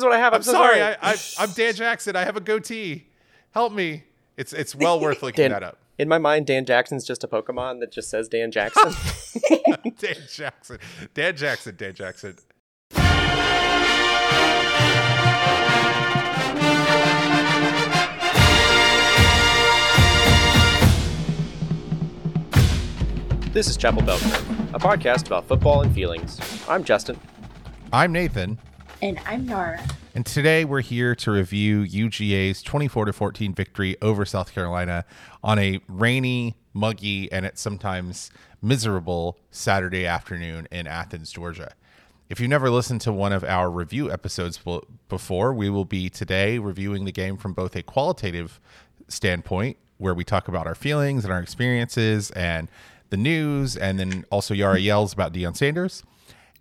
is what I have. I'm, I'm so sorry. sorry. I, I, I'm Dan Jackson. I have a goatee. Help me. It's it's well worth looking Dan- that up. In my mind, Dan Jackson's just a Pokemon that just says Dan Jackson. Dan Jackson. Dan Jackson. Dan Jackson. this is Chapel Bell Curve, a podcast about football and feelings. I'm Justin. I'm Nathan. And I'm Yara. And today we're here to review UGA's 24 to 14 victory over South Carolina on a rainy, muggy, and at sometimes miserable Saturday afternoon in Athens, Georgia. If you've never listened to one of our review episodes before, we will be today reviewing the game from both a qualitative standpoint, where we talk about our feelings and our experiences and the news, and then also Yara yells about Deion Sanders,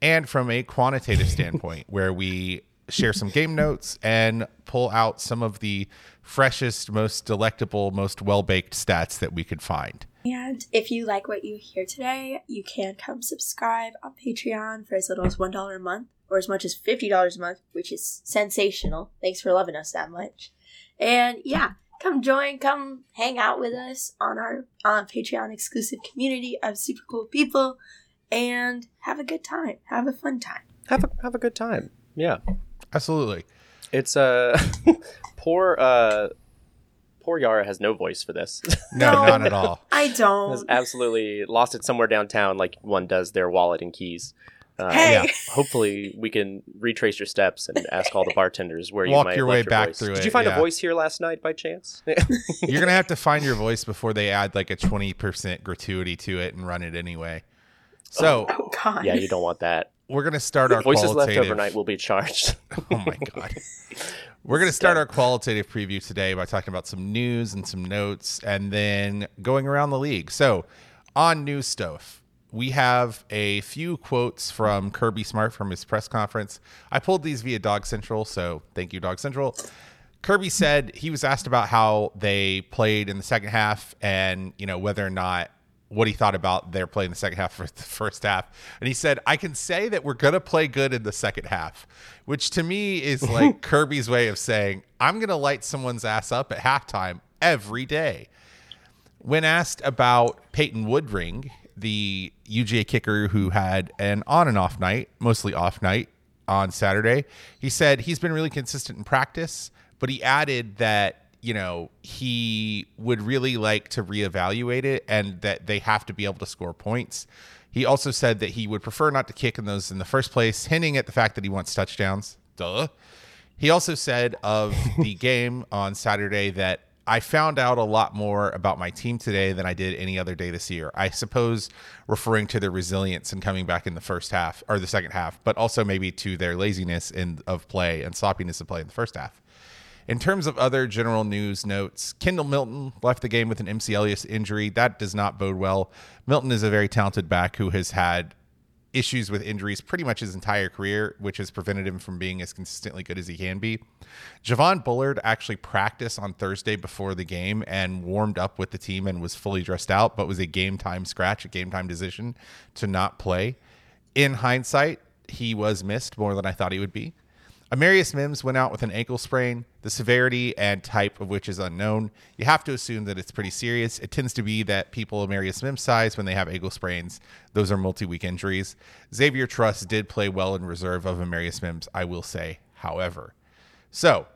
and from a quantitative standpoint, where we share some game notes and pull out some of the freshest, most delectable, most well baked stats that we could find. And if you like what you hear today, you can come subscribe on Patreon for as little as $1 a month or as much as $50 a month, which is sensational. Thanks for loving us that much. And yeah, come join, come hang out with us on our on Patreon exclusive community of super cool people and have a good time. Have a fun time. Have a have a good time. Yeah, Absolutely. it's uh poor uh poor Yara has no voice for this. No, No. not at all. I don't. absolutely lost it somewhere downtown, like one does their wallet and keys. Uh, Hey. yeah. Hopefully, we can retrace your steps and ask all the bartenders where you Walk might your have way left back voice. through Did it, you find yeah. a voice here last night by chance? You're gonna have to find your voice before they add like a 20% gratuity to it and run it anyway. So oh, oh god. yeah, you don't want that. we're gonna start our Voices left qualitative. overnight will be charged. Oh my god. We're going to start our qualitative preview today by talking about some news and some notes and then going around the league. So, on news stuff, we have a few quotes from Kirby Smart from his press conference. I pulled these via Dog Central, so thank you, Dog Central. Kirby said he was asked about how they played in the second half and, you know, whether or not what he thought about their play in the second half for the first half. And he said, I can say that we're going to play good in the second half, which to me is like Kirby's way of saying, I'm going to light someone's ass up at halftime every day. When asked about Peyton Woodring, the UGA kicker who had an on and off night, mostly off night on Saturday, he said he's been really consistent in practice, but he added that, you know, he would really like to reevaluate it and that they have to be able to score points. He also said that he would prefer not to kick in those in the first place, hinting at the fact that he wants touchdowns. Duh. He also said of the game on Saturday that I found out a lot more about my team today than I did any other day this year. I suppose referring to their resilience and coming back in the first half or the second half, but also maybe to their laziness in of play and sloppiness of play in the first half. In terms of other general news notes, Kendall Milton left the game with an MCL injury. That does not bode well. Milton is a very talented back who has had issues with injuries pretty much his entire career, which has prevented him from being as consistently good as he can be. Javon Bullard actually practiced on Thursday before the game and warmed up with the team and was fully dressed out, but was a game time scratch, a game time decision to not play. In hindsight, he was missed more than I thought he would be. Amarius Mims went out with an ankle sprain, the severity and type of which is unknown. You have to assume that it's pretty serious. It tends to be that people Amarius Mims size, when they have ankle sprains, those are multi week injuries. Xavier Truss did play well in reserve of Amarius Mims, I will say, however. So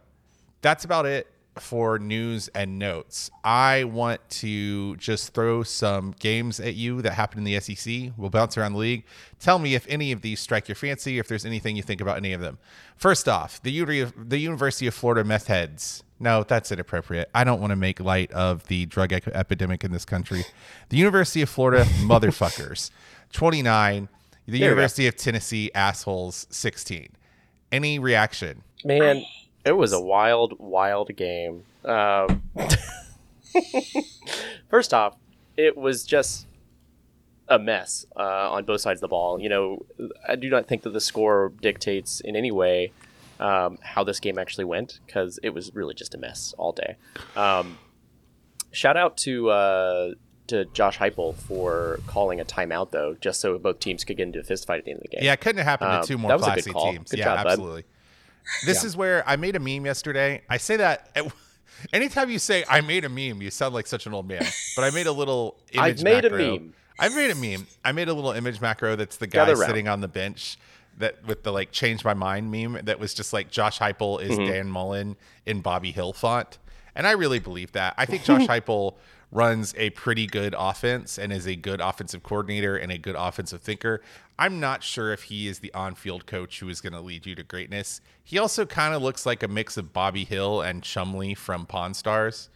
that's about it for news and notes. I want to just throw some games at you that happened in the SEC. We'll bounce around the league. Tell me if any of these strike your fancy, if there's anything you think about any of them. First off, the, Uni- the University of Florida meth heads. No, that's inappropriate. I don't want to make light of the drug ec- epidemic in this country. The University of Florida motherfuckers, 29. The we go. University of Tennessee assholes, 16. Any reaction? Man, it was a wild, wild game. Um, first off, it was just a mess uh, on both sides of the ball. You know, I do not think that the score dictates in any way um, how this game actually went because it was really just a mess all day. Um, shout out to uh, to Josh Heupel for calling a timeout though, just so both teams could get into a fistfight at the end of the game. Yeah, it couldn't have happened Um, to two more that was a good classy call. teams. Good yeah, job, bud. This Yeah. is where I made a meme yesterday. I say that anytime you say I made a meme, you sound like such an old man. But I made a little image I've made a macro. meme. I made a meme. I made a little image macro that's the guy sitting on the bench that with the like change my mind meme that was just like Josh Heupel is Mm-hmm. Dan Mullen in Bobby Hill font. And I really believe that. I think Josh Heupel runs a pretty good offense and is a good offensive coordinator and a good offensive thinker. I'm not sure if he is the on-field coach who is going to lead you to greatness. He also kind of looks like a mix of Bobby Hill and Chumley from Pawn Stars.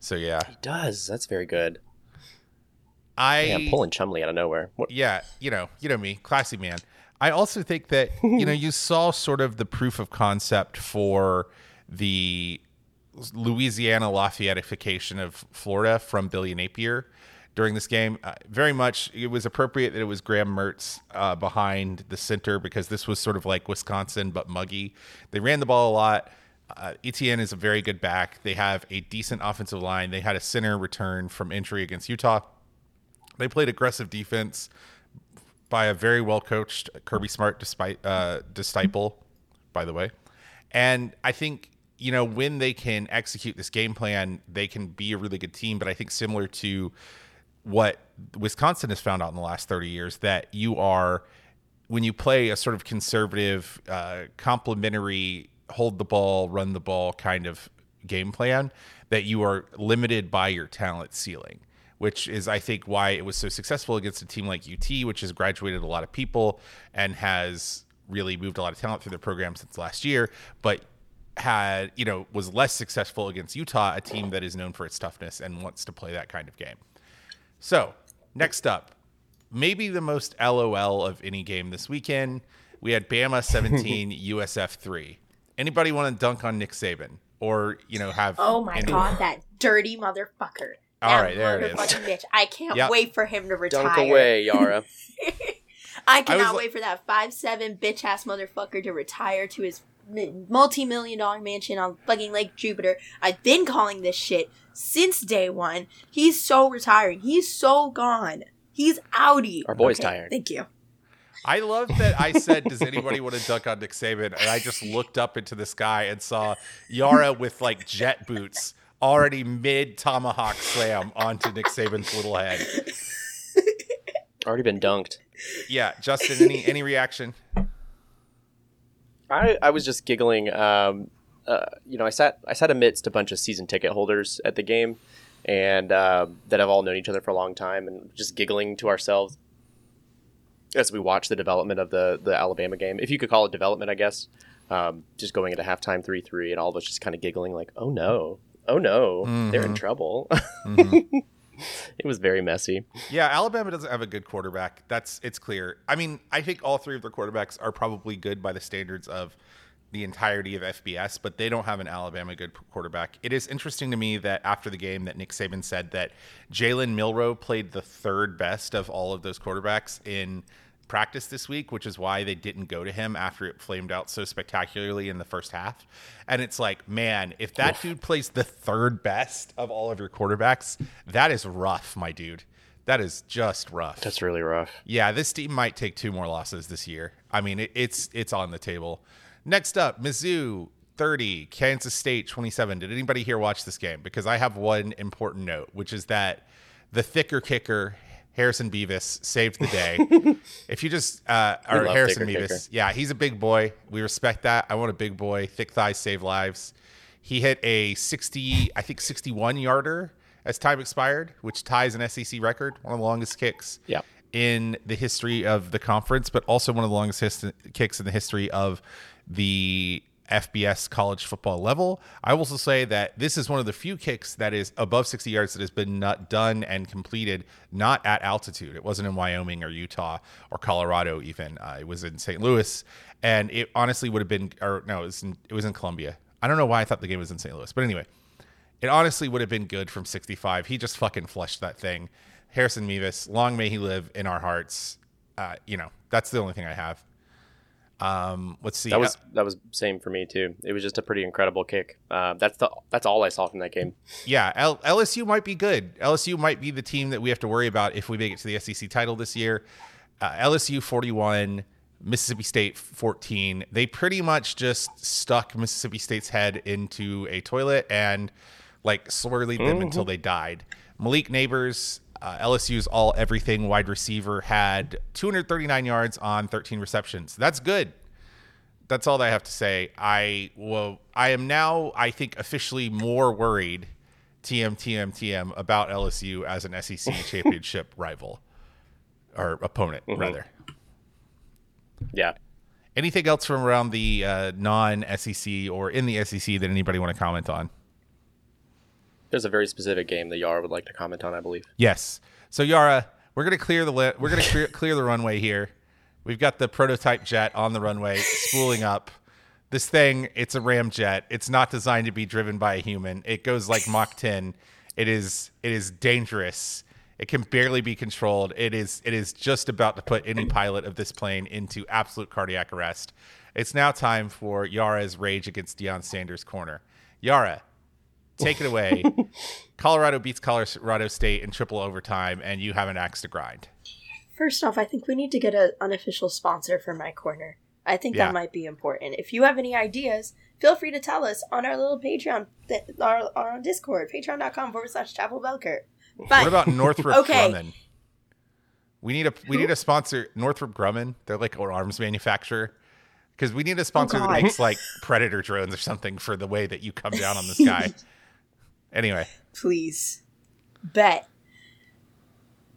So yeah, He does. That's very good. I Yeah, I'm pulling Chumley out of nowhere. What? yeah, you know, you know me, classy man. I also think that you know you saw sort of the proof of concept for the Louisiana Lafayettification of Florida from Billy Napier during this game. Uh, very much, it was appropriate that it was Graham Mertz uh, behind the center because this was sort of like Wisconsin but muggy. They ran the ball a lot. Uh, ETN is a very good back. They have a decent offensive line. They had a center return from injury against Utah. They played aggressive defense by a very well coached Kirby Smart, despite uh, disciple, by the way. And I think you know when they can execute this game plan, they can be a really good team. But I think similar to what Wisconsin has found out in the last thirty years, that you are when you play a sort of conservative, uh, complementary, hold the ball, run the ball kind of game plan, that you are limited by your talent ceiling, which is, I think, why it was so successful against a team like UT, which has graduated a lot of people and has really moved a lot of talent through their program since last year, but had, you know, was less successful against Utah, a team that is known for its toughness and wants to play that kind of game. So, next up, maybe the most LOL of any game this weekend. We had Bama 17, USF 3. Anybody want to dunk on Nick Saban or, you know, have Oh my any- god, that dirty motherfucker. All That right, there it is. bitch. I can't Yep. wait for him to retire. Dunk away, Yara. I cannot li- wait for that five seven bitch ass motherfucker to retire to his multi million dollar mansion on fucking Lake Jupiter. I've been calling this shit since day one. He's so retiring. He's so gone. He's outie. Our boy's tired. Thank you. I love that I said, Does anybody want to dunk on Nick Saban? And I just looked up into the sky and saw Yara with like jet boots already mid tomahawk slam onto Nick Saban's little head. Already been dunked. Yeah, Justin, any any reaction? I, I was just giggling. Um, uh, you know, I sat I sat amidst a bunch of season ticket holders at the game, and uh, that have all known each other for a long time, and just giggling to ourselves as we watch the development of the the Alabama game, if you could call it development, I guess. Um, just going into halftime three three, and all of us just kind of giggling like, "Oh no, oh no, they're in trouble." Mhm. it was very messy. Yeah, Alabama doesn't have a good quarterback. That's it's clear. I mean, I think all three of their quarterbacks are probably good by the standards of the entirety of FBS, but they don't have an Alabama good quarterback. It is interesting to me that after the game that Nick Saban said that Jalen Milroe played the third best of all of those quarterbacks in practice this week, which is why they didn't go to him after it flamed out so spectacularly in the first half. And it's like, man, if that dude plays the third best of all of your quarterbacks, that is rough, my dude. That is just rough. That's really rough. Yeah, this team might take two more losses this year. I mean, it, it's it's on the table. Next up, Mizzou 30, Kansas State 27. Did anybody here watch this game? Because I have one important note, which is that the thicker kicker Harrison Mevis saved the day. if you just uh, or Harrison thicker Mevis, kicker. yeah, he's a big boy. We respect that. I want a big boy. Thick thighs save lives. He hit a 60, I think 61 yarder as time expired, which ties an SEC record, one of the longest kicks Yeah. in the history of the conference, but also one of the longest his- kicks in the history of the FBS college football level. I will also say that this is one of the few kicks that is above 60 yards that has been not done and completed not at altitude. It wasn't in Wyoming or Utah or Colorado even. Uh, it was in St. Louis, and it honestly would have been, or no, it was in, it was in Columbia. I don't know why I thought the game was in St. Louis, but anyway, it honestly would have been good from 65. He just fucking flushed that thing. Harrison Mevis, long may he live in our hearts. Uh, you know, that's the only thing I have. Um, let's see. That was that was same for me too. It was just a pretty incredible kick. Uh, that's the that's all I saw from that game. yeah, L- LSU might be good. LSU might be the team that we have to worry about if we make it to the SEC title this year. Uh, LSU 41, Mississippi State 14. They pretty much just stuck Mississippi State's head into a toilet and like swirled them until they died. Malik Nabers, uh, LSU's all everything wide receiver, had 239 yards on 13 receptions. That's good. That's all I have to say. I well, I am now, I think, officially more worried, TM, TM, TM, about LSU as an SEC championship rival or opponent, rather. Yeah. Anything else from around the uh, non SEC or in the SEC that anybody want to comment on? There's a very specific game that Yara would like to comment on, I believe. Yes. So Yara, we're gonna clear the li- we're gonna clear, clear the runway here. We've got the prototype jet on the runway, spooling up. This thing, it's a ramjet. It's not designed to be driven by a human. It goes like Mach 10. It is it is dangerous. It can barely be controlled. It is it is just about to put any pilot of this plane into absolute cardiac arrest. It's now time for Yara's rage against Deion Sanders corner. Yara, take it away. Colorado beats Colorado State in triple overtime, and you have an axe to grind. First off, I think we need to get an unofficial sponsor for my corner. I think Yeah. that might be important. If you have any ideas, feel free to tell us on our little Patreon, th- our, our Discord, patreon.com forward slash Chapel Bell Curve. But What about Northrop Okay. Grumman? We need a we need a sponsor. Northrop Grumman. They're like an arms manufacturer. Because we need a sponsor that Oh, God. makes like Predator drones or something for the way that you come down on this sky. Anyway, please, bet.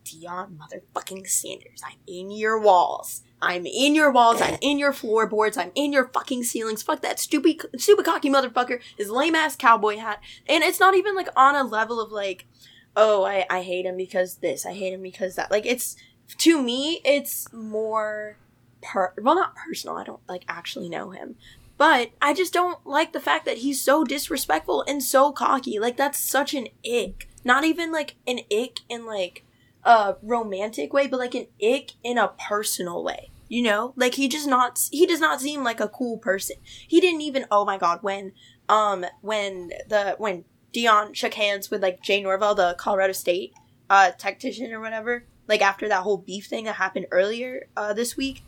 Deion motherfucking Sanders, I'm in your walls. I'm in your walls. I'm in your floorboards. I'm in your fucking ceilings. Fuck that stupid, stupid cocky motherfucker. His lame ass cowboy hat. And it's not even like on a level of like, oh, I, I hate him because this. I hate him because that. Like it's to me, it's more per well, not personal. I don't like actually know him, but I just don't like the fact that he's so disrespectful and so cocky. Like that's such an ick. Not even like an ick in like a romantic way, but like an ick in a personal way. You know, like he just not he does not seem like a cool person. He didn't even. Oh my god, when um when the when Deion shook hands with like Jay Norvell, the Colorado State uh tactician or whatever, like after that whole beef thing that happened earlier uh this week,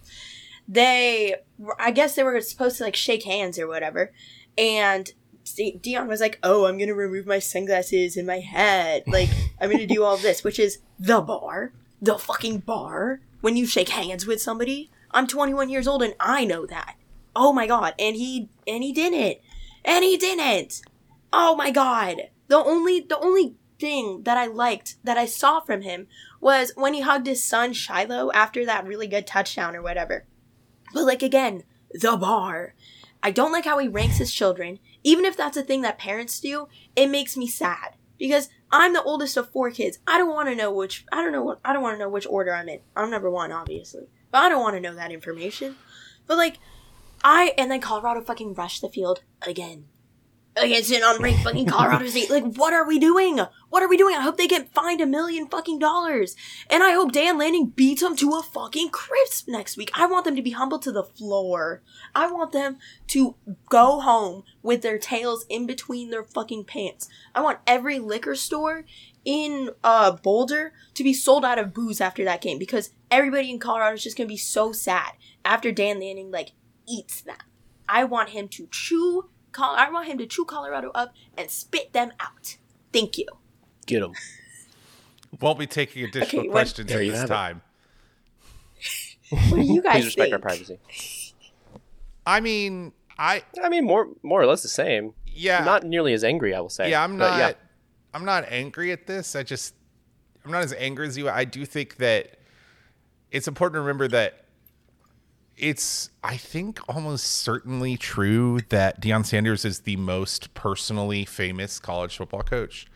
they I guess they were supposed to like shake hands or whatever, and Deion was like, "Oh, I'm gonna remove my sunglasses and my hat. Like, I'm gonna do all this, which is the bar, the fucking bar. When you shake hands with somebody, I'm 21 years old and I know that. Oh my god, and he and he didn't, and he didn't. Oh my god. The only the only thing that I liked that I saw from him was when he hugged his son Shilo after that really good touchdown or whatever. But like again, the bar. I don't like how he ranks his children. Even if that's a thing that parents do, it makes me sad because I'm the oldest of four kids. I don't want to know which I don't know what I don't want to know which order I'm in. I'm number 1 obviously. But I don't want to know that information. But like I and then Colorado fucking rushed the field again. Against on unranked fucking Colorado State. Like, what are we doing? What are we doing? I hope they get fined a million fucking dollars. And I hope Dan Lanning beats them to a fucking crisp next week. I want them to be humbled to the floor. I want them to go home with their tails in between their fucking pants. I want every liquor store in uh Boulder to be sold out of booze after that game because everybody in Colorado is just gonna be so sad after Dan Lanning like eats them. I want him to chew. Col- I want him to chew Colorado up and spit them out. Thank you. Get him. won't be taking additional Okay, what- questions There at you this have it. time. What do you guys Please respect think? our privacy. I mean, I I mean, more more or less the same. yeah, Not nearly as angry, I will say. yeah, I'm But not. yeah. I'm not angry at this. I just I'm not as angry as you. I do think that it's important to remember that it's I think almost certainly true that Deion Sanders is the most personally famous college football coach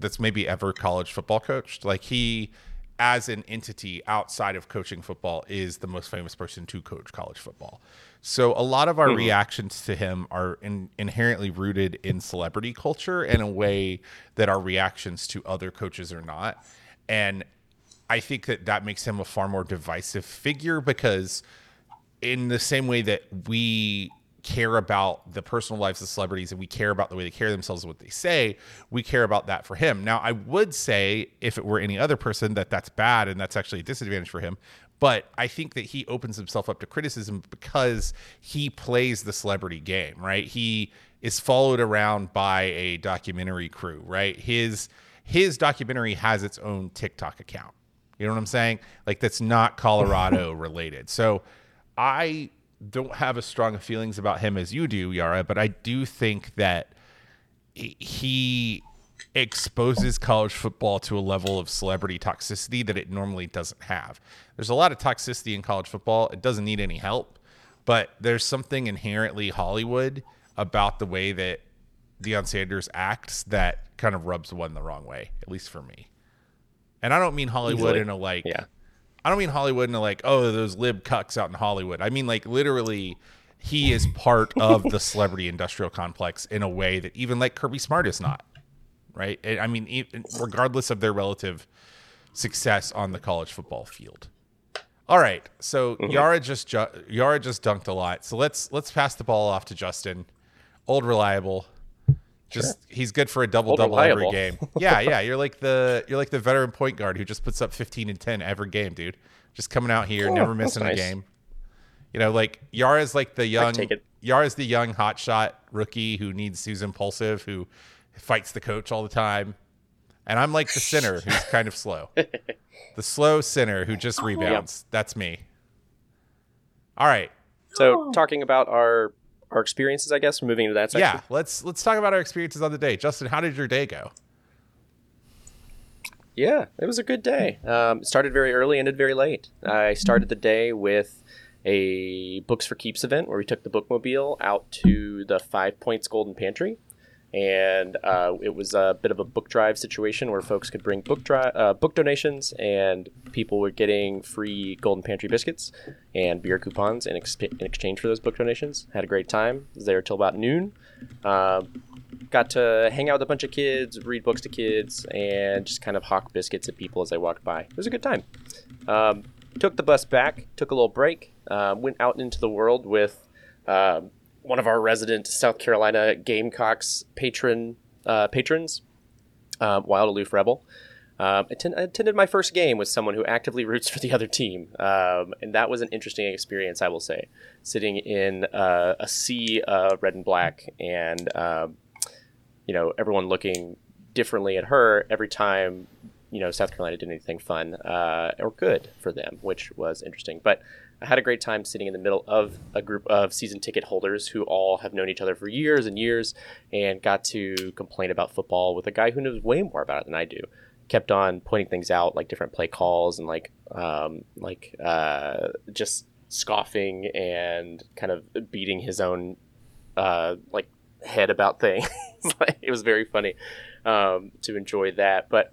that's maybe ever college football coached. Like he as an entity outside of coaching football is the most famous person to coach college football. So a lot of our hmm. reactions to him are in, inherently rooted in celebrity culture in a way that our reactions to other coaches are not. And I think that that makes him a far more divisive figure because in the same way that we care about the personal lives of celebrities and we care about the way they carry themselves and what they say, we care about that for him. Now, I would say if it were any other person that that's bad and that's actually a disadvantage for him. But I think that he opens himself up to criticism because he plays the celebrity game, right? He is followed around by a documentary crew, right? His his documentary has its own TikTok account. You know what I'm saying? Like that's not Colorado related. So I don't have as strong feelings about him as you do, Yara, but I do think that he exposes college football to a level of celebrity toxicity that it normally doesn't have. There's a lot of toxicity in college football. It doesn't need any help, but there's something inherently Hollywood about the way that Deion Sanders acts that kind of rubs one the wrong way, at least for me. And I don't mean Hollywood Easily. in a like, yeah. I don't mean Hollywood in a like, oh, those lib cucks out in Hollywood. I mean like literally, he is part of the celebrity industrial complex in a way that even like Kirby Smart is not. Right? I mean, regardless of their relative success on the college football field. All right, so mm-hmm. Yara just ju- Yara just dunked a lot. So let's let's pass the ball off to Justin, old reliable. Just sure. he's good for a double double every game. Yeah, yeah. You're like the you're like the veteran point guard who just puts up 15 and 10 every game, dude. Just coming out here, oh, never missing nice. a game. You know, like Yara's like the young Yara's the young hotshot rookie who needs who's impulsive, who fights the coach all the time. And I'm like the sinner who's kind of slow. The slow sinner who just oh. rebounds. Yep. That's me. All right. So oh. talking about our our experiences, I guess, moving into that section. Yeah, let's let's talk about our experiences on the day. Justin, how did your day go? Yeah, it was a good day. Um, started very early, ended very late. I started the day with a Books for Keeps event where we took the bookmobile out to the Five Points Golden Pantry and uh, it was a bit of a book drive situation where folks could bring book dri- uh, book donations, and people were getting free Golden Pantry biscuits and beer coupons in, in exchange for those book donations. Had a great time. Was there till about noon. Uh, got to hang out with a bunch of kids, read books to kids, and just kind of hawk biscuits at people as I walked by. It was a good time. Um, took the bus back, took a little break, uh, went out into the world with uh, one of our resident South Carolina Gamecocks patron uh, patrons, uh, Wild Aloof Rebel. Uh, attend- attended my first game with someone who actively roots for the other team, um, and that was an interesting experience, I will say. Sitting in uh, a sea of red and black, and um, you know everyone looking differently at her every time you know South Carolina did anything fun uh, or good for them, which was interesting. But I had a great time sitting in the middle of a group of season ticket holders who all have known each other for years and years and got to complain about football with a guy who knows way more about it than I do. Kept on pointing things out, like different play calls and like um, like uh, just scoffing and kind of beating his own uh, like head about things. it was very funny um, to enjoy that, but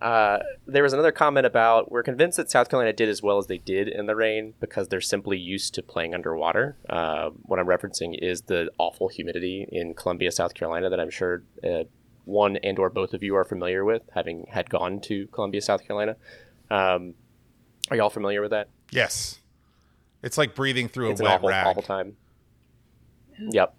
uh, there was another comment about we're convinced that South Carolina did as well as they did in the rain because they're simply used to playing underwater. Uh, what I'm referencing is the awful humidity in Columbia, South Carolina, that I'm sure uh, one and or both of you are familiar with, having had gone to Columbia, South Carolina. Um, are y'all familiar with that? Yes, it's like breathing through it's a wet awful, rag. Awful time. Yep.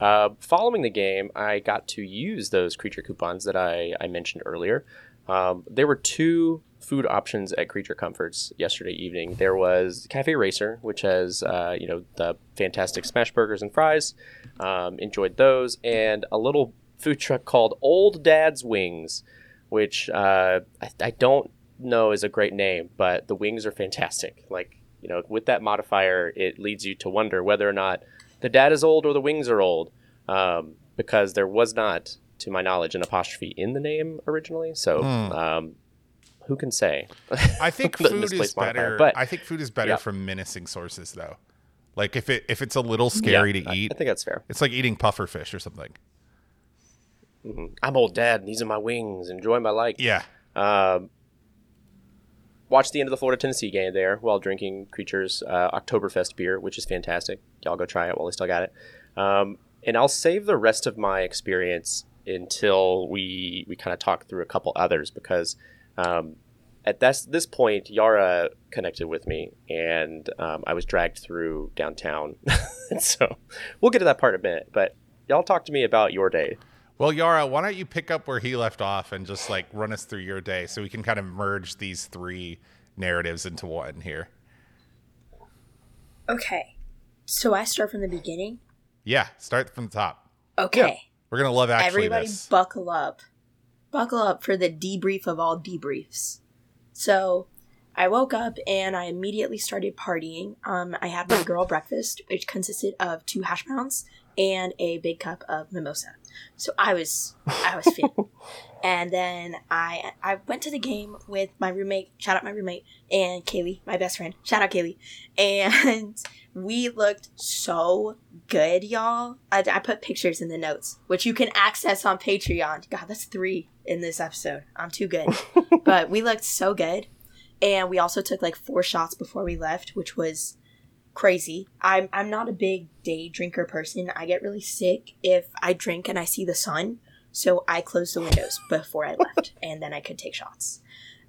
Uh, following the game, I got to use those creature coupons that I, I mentioned earlier. Um, there were two food options at Creature Comforts yesterday evening. There was Cafe Racer, which has uh, you know the fantastic smash burgers and fries. Um, enjoyed those, and a little food truck called Old Dad's Wings, which uh, I, I don't know is a great name, but the wings are fantastic. Like you know, with that modifier, it leads you to wonder whether or not the dad is old or the wings are old, um, because there was not to my knowledge, an apostrophe in the name originally. So, mm. um, who can say? I think food is better. But I think food is better yeah. from menacing sources, though. Like if it if it's a little scary yeah, to eat, I think that's fair. It's like eating puffer fish or something. Mm-hmm. I'm old dad, these are my wings. Enjoy my life. Yeah. Um, watched the end of the Florida Tennessee game there while drinking Creatures uh, Oktoberfest beer, which is fantastic. Y'all go try it while they still got it. Um, and I'll save the rest of my experience until we we kind of talk through a couple others because um, at this this point Yara connected with me and um, I was dragged through downtown, so we'll get to that part in a minute. But y'all talk to me about your day. Well, Yara, why don't you pick up where he left off and just like run us through your day so we can kind of merge these three narratives into one here. Okay. So I start from the beginning. Yeah, start from the top. Okay. We're gonna love actually Everybody this. buckle up. Buckle up for the debrief of all debriefs. So I woke up and I immediately started partying. Um, I had my girl breakfast, which consisted of two hash browns and a big cup of mimosa. So I was I was feeling. and then I I went to the game with my roommate, shout out my roommate, and Kaylee, my best friend. Shout out Kaylee. And we looked so good, y'all. I, I put pictures in the notes, which you can access on Patreon. God, that's three in this episode. I'm too good. but we looked so good. And we also took like four shots before we left, which was crazy. I'm I'm not a big day drinker person. I get really sick if I drink and I see the sun. So I closed the windows before I left, and then I could take shots.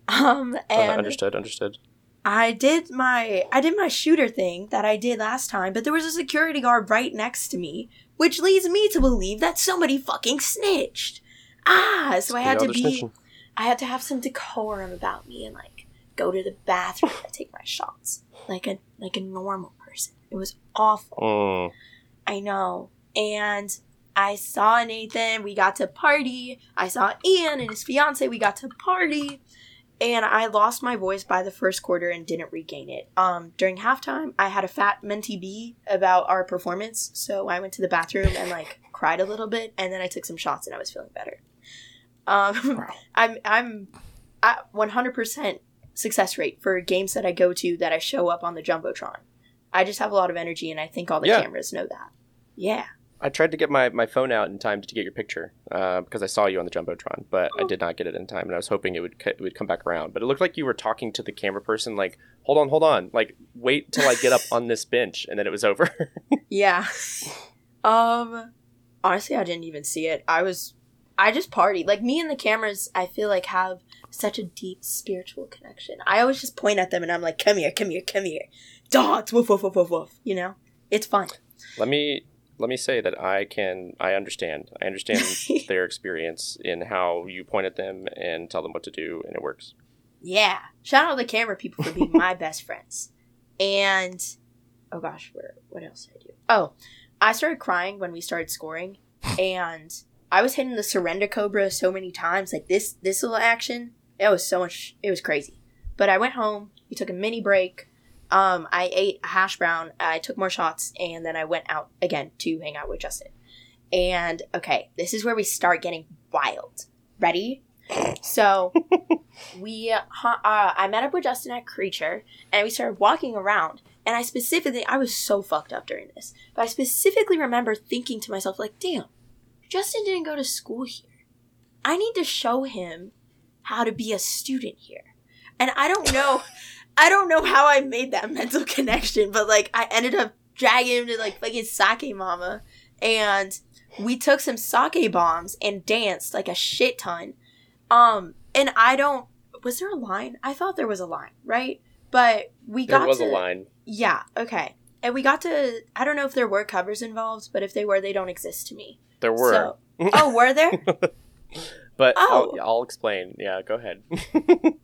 Um, Uh, understood. Understood. I did my I did my shooter thing that I did last time, but there was a security guard right next to me, which leads me to believe that somebody fucking snitched. Ah, so I had to be snitching. I had to have some decorum about me and like go to the bathroom and take my shots like a like a normal. It was awful. Mm. I know. And I saw Nathan, we got to party. I saw Ian and his fiance, we got to party. And I lost my voice by the first quarter and didn't regain it. Um, during halftime, I had a fat mentee B about our performance, so I went to the bathroom and like cried a little bit, and then I took some shots and I was feeling better. Um, I'm I'm at 100% success rate for games that I go to that I show up on the jumbotron. I just have a lot of energy, and I think all the Yeah. cameras know that. Yeah. I tried to get my, my phone out in time to get your picture uh, because I saw you on the jumbotron, but I did not get it in time, and I was hoping it would it would come back around. But it looked like you were talking to the camera person, like, "Hold on, hold on, like, wait till I get up on this bench," and then it was over. Yeah. um honestly I didn't even see it. I was I just partied. Like me and the cameras I feel like have such a deep spiritual connection. I always just point at them and I'm like, come here, come here, come here. Dogs, woof woof woof woof woof. You know? It's fun. let me let me say that I can I understand I understand their experience in how you point at them and tell them what to do, and it works. Yeah. Shout out to the camera people for being my best friends. And oh gosh, where what else did I do? Oh, I started crying when we started scoring, and I was hitting the surrender cobra so many times. Like this this little action, it was so much. It was crazy. But I went home. We took a mini break. Um, I ate a hash brown. I took more shots, and then I went out again to hang out with Justin. And okay, this is where we start getting wild. Ready? So we uh, I met up with Justin at Creature, and we started walking around. And I specifically, I was so fucked up during this, but I specifically remember thinking to myself, like, damn, Justin didn't go to school here. I need to show him how to be a student here. And I don't know, I don't know how I made that mental connection, but like, I ended up dragging him to like fucking sake mama, and we took some sake bombs and danced like a shit ton. Um, and I don't. Was there a line? I thought there was a line, right? But we There got was to, a line. Yeah. Okay. And we got to. I don't know if there were covers involved, but if they were, they don't exist to me. There were, So, oh, were there? but Oh. I'll, I'll explain. Yeah, go ahead.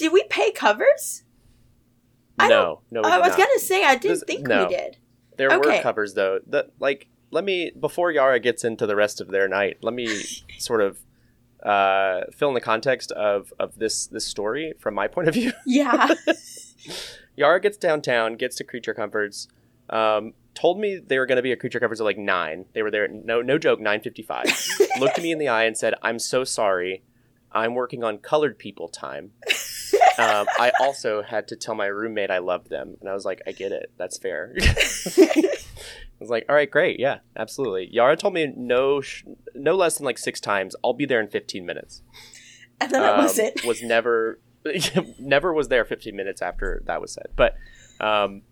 did we pay covers? I no, no, we I was not. gonna say I didn't This- think no. we did. There Okay. were covers though. That like let me before Yara gets into the rest of their night. Let me sort of uh, fill in the context of of this this story from my point of view. Yeah. Yara gets downtown, gets to Creature Comforts. Um, told me they were going to be at Creature Comforts at like nine. They were there. At, no, no joke. Nine fifty-five. Looked at me in the eye and said, "I'm so sorry. I'm working on colored people time." Um, I also had to tell my roommate I loved them, and I was like, "I get it. That's fair." I was like, "All right, great, yeah, absolutely." Yara told me no, sh- no less than like six times. I'll be there in fifteen minutes. and then that was Um, it. was never never was there 15 minutes after that was said but um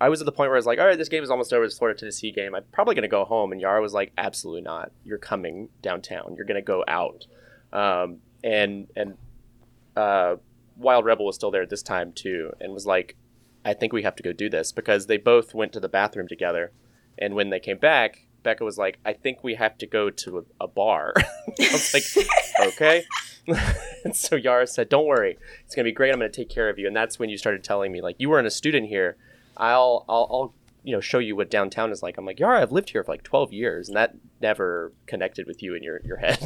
i was at the point where i was like all right this game is almost over this florida tennessee game i'm probably going to go home and yara was like absolutely not you're coming downtown you're going to go out um and and uh wild rebel was still there at this time too and was like i think we have to go do this because they both went to the bathroom together and when they came back Becca was like, "I think we have to go to a, a bar." I was like, "Okay." and so Yara said, "Don't worry, it's gonna be great. I'm gonna take care of you." And that's when you started telling me like, "You weren't a student here. I'll I'll, I'll you know show you what downtown is like." I'm like, "Yara, I've lived here for like 12 years, and that never connected with you in your your head."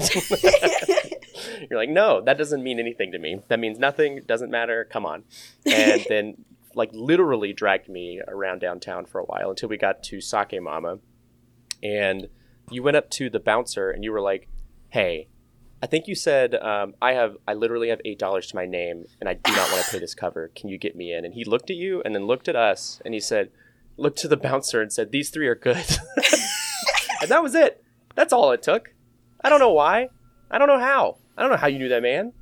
You're like, "No, that doesn't mean anything to me. That means nothing. Doesn't matter. Come on." And then like literally dragged me around downtown for a while until we got to Sake Mama. And you went up to the bouncer and you were like, "Hey, I think you said um, I have I literally have eight dollars to my name and I do not want to pay this cover. Can you get me in?" And he looked at you and then looked at us and he said, looked to the bouncer and said, "These three are good." and that was it. That's all it took. I don't know why. I don't know how. I don't know how you knew that man.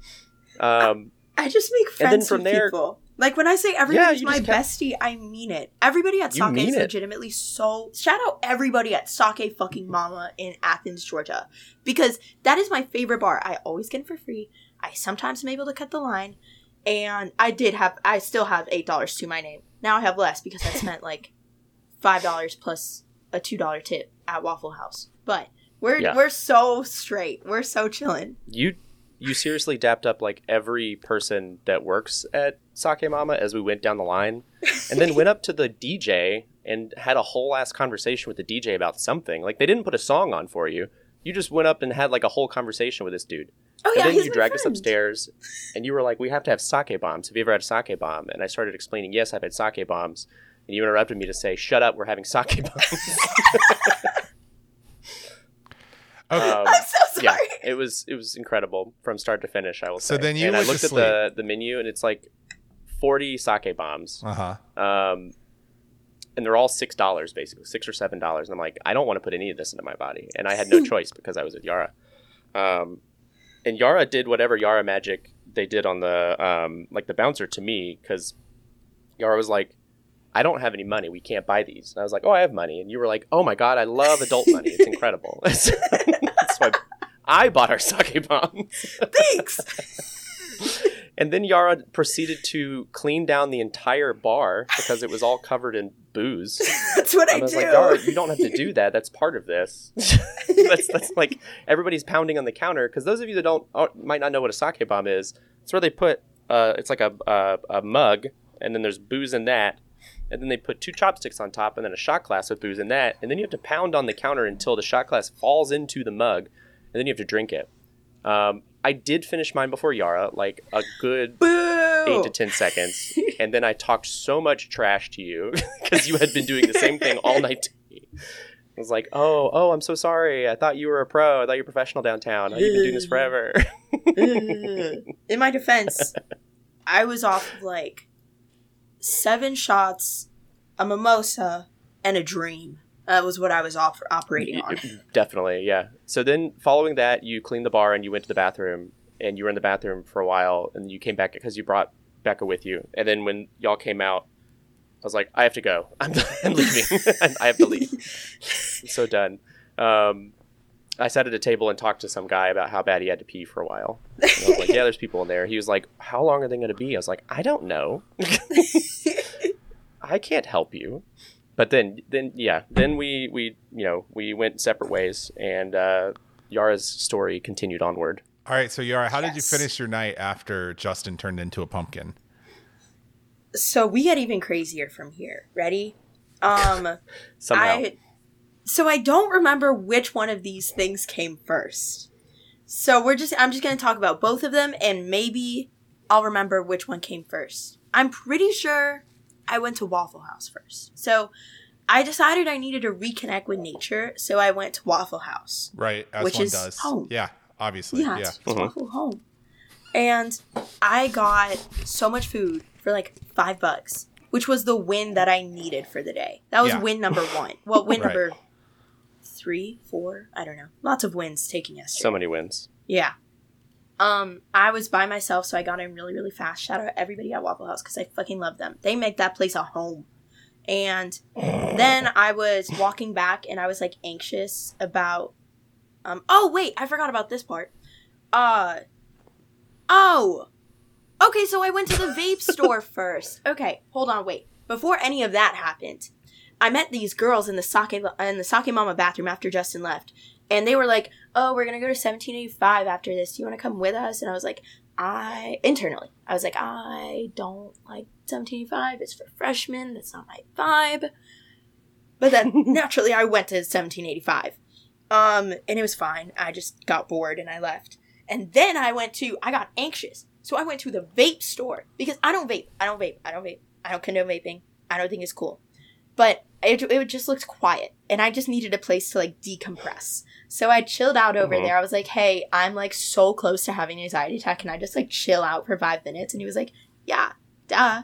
Um, I just make And then friends from with there- people. Like when I say everybody's you my kept- bestie, I mean it. Everybody at Sake is it. legitimately so. Shout out everybody at Sake fucking Mama in Athens, Georgia, because that is my favorite bar. I always get it for free. I sometimes am able to cut the line, and I did have. I still have eight dollars to my name. Now I have less because I spent like five dollars plus a two dollar tip at Waffle House. But we're Yeah. we're so straight. We're so chilling. you you seriously dapped up like every person that works at Sake Mama as we went down the line, and then went up to the DJ and had a whole ass conversation with the DJ about something. Like they didn't put a song on for you. You just went up and had like a whole conversation with this dude. Oh and yeah, then he's you dragged us upstairs and you were like, We have to have sake bombs. Have you ever had a sake bomb? And I started explaining, Yes, I've had sake bombs. And you interrupted me to say, Shut up, we're having sake bombs. Okay. Um, I'm so. Yeah, it was it was incredible from start to finish. I will So say. then you and I looked at the the menu and it's like forty sake bombs, Uh huh. um, and they're all six dollars basically, six or seven dollars. And I'm like, I don't want to put any of this into my body, and I had no choice because I was with Yara. Um, and Yara did whatever Yara magic they did on the um, like the bouncer to me because Yara was like. I don't have any money. We can't buy these. And I was like, "Oh, I have money." And you were like, "Oh my god, I love adult money. It's incredible." I bought our sake bombs. Thanks. And then Yara proceeded to clean down the entire bar because it was all covered in booze. That's what I, I was do. like, Yara, you don't have to do that. That's part of this. that's, that's like everybody's pounding on the counter. Because those of you that don't uh, might not know what a sake bomb is, it's where they put uh, it's like a, a a mug, and then there's booze in that, and then they put two chopsticks on top, and then a shot glass with booze in that, and then you have to pound on the counter until the shot glass falls into the mug, and then you have to drink it. Um, I did finish mine before Yara, like a good Boo! eight to ten seconds, and then I talked so much trash to you because you had been doing the same thing all night to me. I was like, "Oh, oh, I'm so sorry. I thought you were a pro. I thought you were professional downtown. Oh, you've been doing this forever." In my defense, I was off of like seven shots, a mimosa, and a dream. That was what I was off- operating on. Definitely, yeah. So then, following that, you cleaned the bar and you went to the bathroom, and you were in the bathroom for a while, and you came back because you brought Becca with you. And then when y'all came out, I was like, "I have to go. I'm, I'm leaving. I have to leave. I'm so done." Um, I sat at a table and talked to some guy about how bad he had to pee for a while. And I was like, "Yeah, there's people in there." He was like, "How long are they going to be?" I was like, "I don't know. I can't help you." But then, then yeah, then we we you know we went separate ways, and uh, Yara's story continued onward. All right. So Yara, how did you finish your night after Justin turned into a pumpkin? So we get even crazier from here. Ready? Um, Somehow, I so I don't remember which one of these things came first. So we're just I'm just gonna talk about both of them and maybe I'll remember which one came first. I'm pretty sure I went to Waffle House first. So I decided I needed to reconnect with nature, so I went to Waffle House. Right. As Which one is does. home. Yeah. Obviously. Yeah, Yeah. it's, it's Mhm. Waffle Home. And I got so much food for like five bucks, which was the win that I needed for the day. That was Yeah. win number one. Well, win Right. number three, four, I don't know. Lots of wins taking us. so many wins. Yeah. Um, I was by myself, so I got in really, really fast. Shout out everybody at Waffle House because I fucking love them. They make that place a home. And then I was walking back, and I was like anxious about. Um. Oh wait, I forgot about this part. Uh. Oh. Okay, so I went to the vape store first. Okay, hold on, wait. Before any of that happened, I met these girls in the sake in the sake mama bathroom after Justin left, and they were like, "Oh, we're gonna go to 1785 after this. Do you want to come with us?" And I was like, "I internally, I was like, I don't like 1785. It's for freshmen. That's not my vibe." But then naturally, I went to 1785, um, and it was fine. I just got bored and I left. And then I went to, I got anxious, so I went to the vape store because I don't vape. I don't vape. I don't vape. I don't condone vaping. I don't think it's cool. But it, it just looked quiet and I just needed a place to like decompress. So I chilled out over Mhm. there. I was like, hey, I'm like so close to having an anxiety attack. Can I just like chill out for five minutes? And he was like, yeah, duh.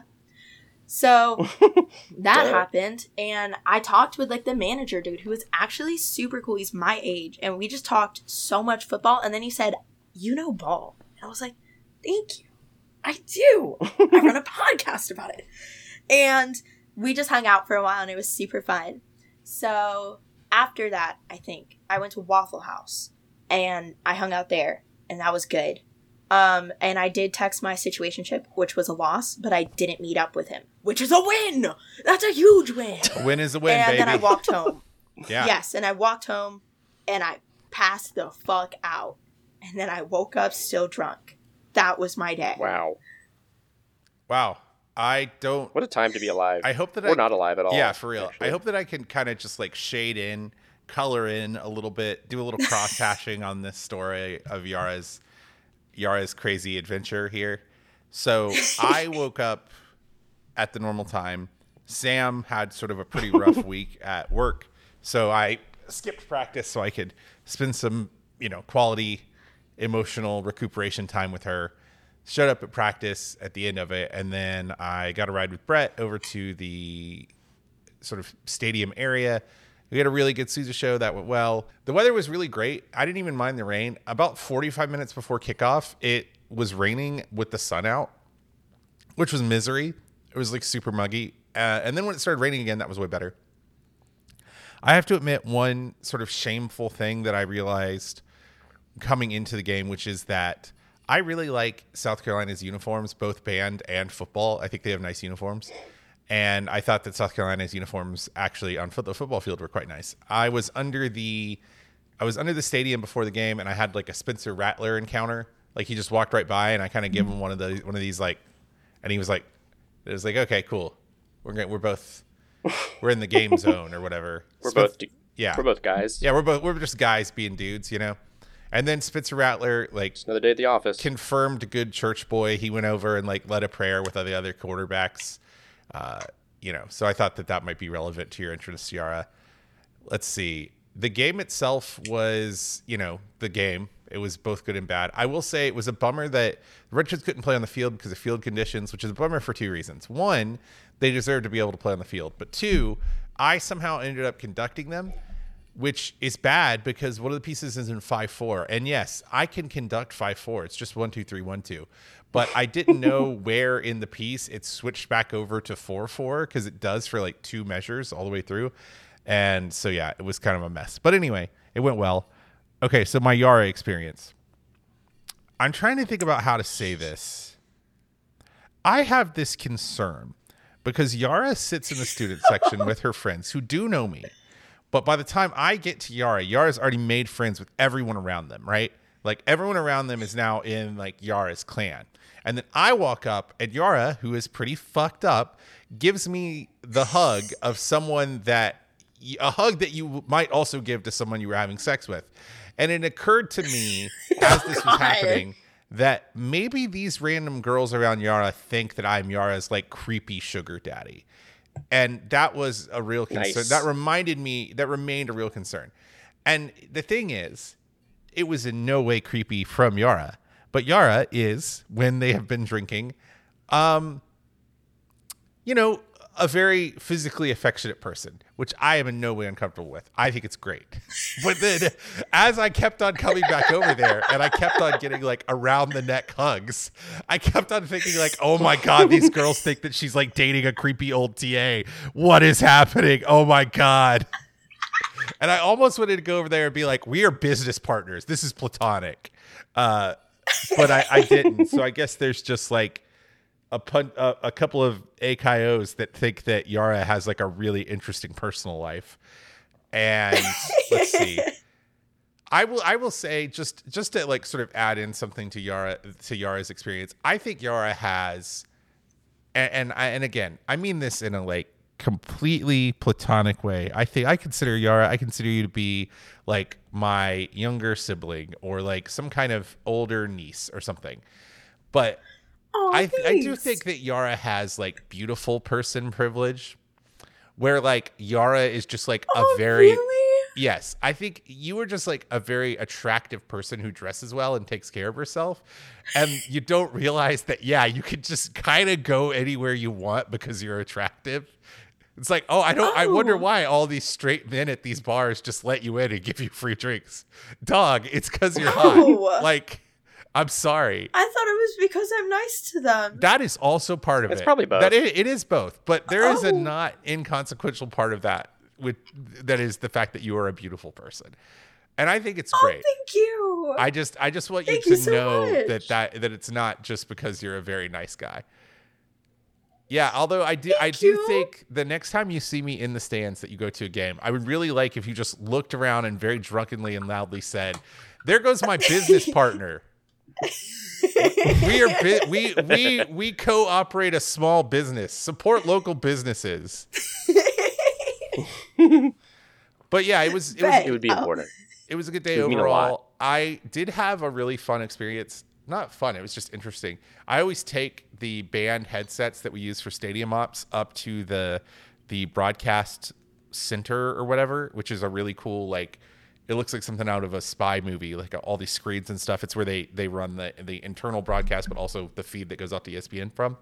So that Duh. happened. And I talked with like the manager dude who was actually super cool. He's my age. And we just talked so much football. And then he said, you know ball. And I was like, thank you. I do. I run a podcast about it. And we just hung out for a while and it was super fun. So after that, I think I went to Waffle House and I hung out there and that was good. Um, and I did text my situationship, which was a loss, but I didn't meet up with him, which is a win. That's a huge win. A win is a win, and baby. then I walked home. yeah. Yes, and I walked home and I passed the fuck out. And then I woke up still drunk. That was my day. Wow. Wow. I don't. What a time to be alive. I hope that or I not alive at all. Yeah, for real. actually. I hope that I can kind of just like shade in, color in a little bit, do a little cross hatching on this story of Yara's Yara's crazy adventure here. So I woke up at the normal time. Sam had sort of a pretty rough week at work, so I skipped practice so I could spend some, you know, quality emotional recuperation time with her. Showed up at practice at the end of it, and then I got a ride with Brett over to the sort of stadium area. We had a really good Sousa show that went well. The weather was really great. I didn't even mind the rain. About 45 minutes before kickoff, it was raining with the sun out, which was misery. It was like super muggy. Uh, and then when it started raining again, that was way better. I have to admit one sort of shameful thing that I realized coming into the game, which is that I really like South Carolina's uniforms, both band and football. I think they have nice uniforms. And I thought that South Carolina's uniforms actually on foot, the football field were quite nice. I was under the I was under the stadium before the game and I had like a Spencer Rattler encounter. Like he just walked right by and I kind of gave him one of the one of these like and he was like it was like, okay, cool. We're going we're both we're in the game zone or whatever. We're both yeah. we're both guys. Yeah, we're both we're just guys being dudes, you know. And then Spencer Rattler like Another day at the office. confirmed good church boy. He went over and like led a prayer with the other quarterbacks. Uh, you know, so I thought that that might be relevant to your interest, Yara. Let's see. The game itself was, you know, the game. It was both good and bad. I will say it was a bummer that the Redcoats couldn't play on the field because of field conditions, which is a bummer for two reasons. One, they deserve to be able to play on the field, but two, I somehow ended up conducting them which is bad because one of the pieces is in 5-4 and yes i can conduct 5-4 it's just 1 2 3 1 2 but i didn't know where in the piece it switched back over to 4-4 because it does for like two measures all the way through. And so yeah it was kind of a mess. But anyway it went well. Okay so my yara experience. I'm trying to think about how to say this. I have this concern because yara sits in the student section with her friends who do know me but by the time I get to Yara, Yara's already made friends with everyone around them, right? Like everyone around them is now in like Yara's clan. And then I walk up and Yara, who is pretty fucked up, gives me the hug of someone that a hug that you might also give to someone you were having sex with. And it occurred to me oh as this was happening that maybe these random girls around Yara think that I'm Yara's like creepy sugar daddy. And that was a real concern. Nice. That reminded me, that remained a real concern. And the thing is, it was in no way creepy from Yara. But Yara is, when they have been drinking, um, you know, a very physically affectionate person, which I am in no way uncomfortable with. I think it's great. But then as I kept on coming back over there and I kept on getting like around the neck hugs, I kept on thinking like, oh my God, these girls think that she's like dating a creepy old TA. What is happening? Oh my God. And I almost wanted to go over there and be like, we are business partners. This is platonic. Uh, but I, I didn't. So I guess there's just like, a pun- a, a couple of AKOs that think that Yara has like a really interesting personal life. And let's see. I will I will say just just to like sort of add in something to Yara to Yara's experience. I think Yara has and and, I, and again, I mean this in a like completely platonic way. I think I consider Yara, I consider you to be like my younger sibling or like some kind of older niece or something. But Oh, I I do think that Yara has like beautiful person privilege, where like Yara is just like Oh, a very really? yes. I think you are just like a very attractive person who dresses well and takes care of herself, and you don't realize that yeah, you could just kind of go anywhere you want because you're attractive. It's like, oh, I don't. I wonder Oh. why all these straight men at these bars just let you in and give you free drinks. Dog, it's because you're Oh. hot. Like, I'm sorry. I thought it was because I'm nice to them. That is also part of It's it. It's probably both. That it, it is both, but there is a Oh. not inconsequential part of that. With that is the fact that you are a beautiful person, and I think it's Oh, great. thank you. I just I just want Thank you you to so know much. that that that it's not just because you're a very nice guy. Yeah, although I do I Thank do you. think the next time you see me in the stands that you go to a game, I would really like if you just looked around and very drunkenly and loudly said, "There goes my business partner." We are bi- we we we co-operate a small business. Support local businesses. But yeah, it was it was It would be important. it was a good day It would mean a lot. overall. I did have a really fun experience. Not fun, it was just interesting. I always take the band headsets that we use for stadium ops up to the the broadcast center or whatever, which is a really cool like it looks like something out of a spy movie, like all these screens and stuff. It's where they they run the the internal broadcast, but also the feed that goes out to ESPN from.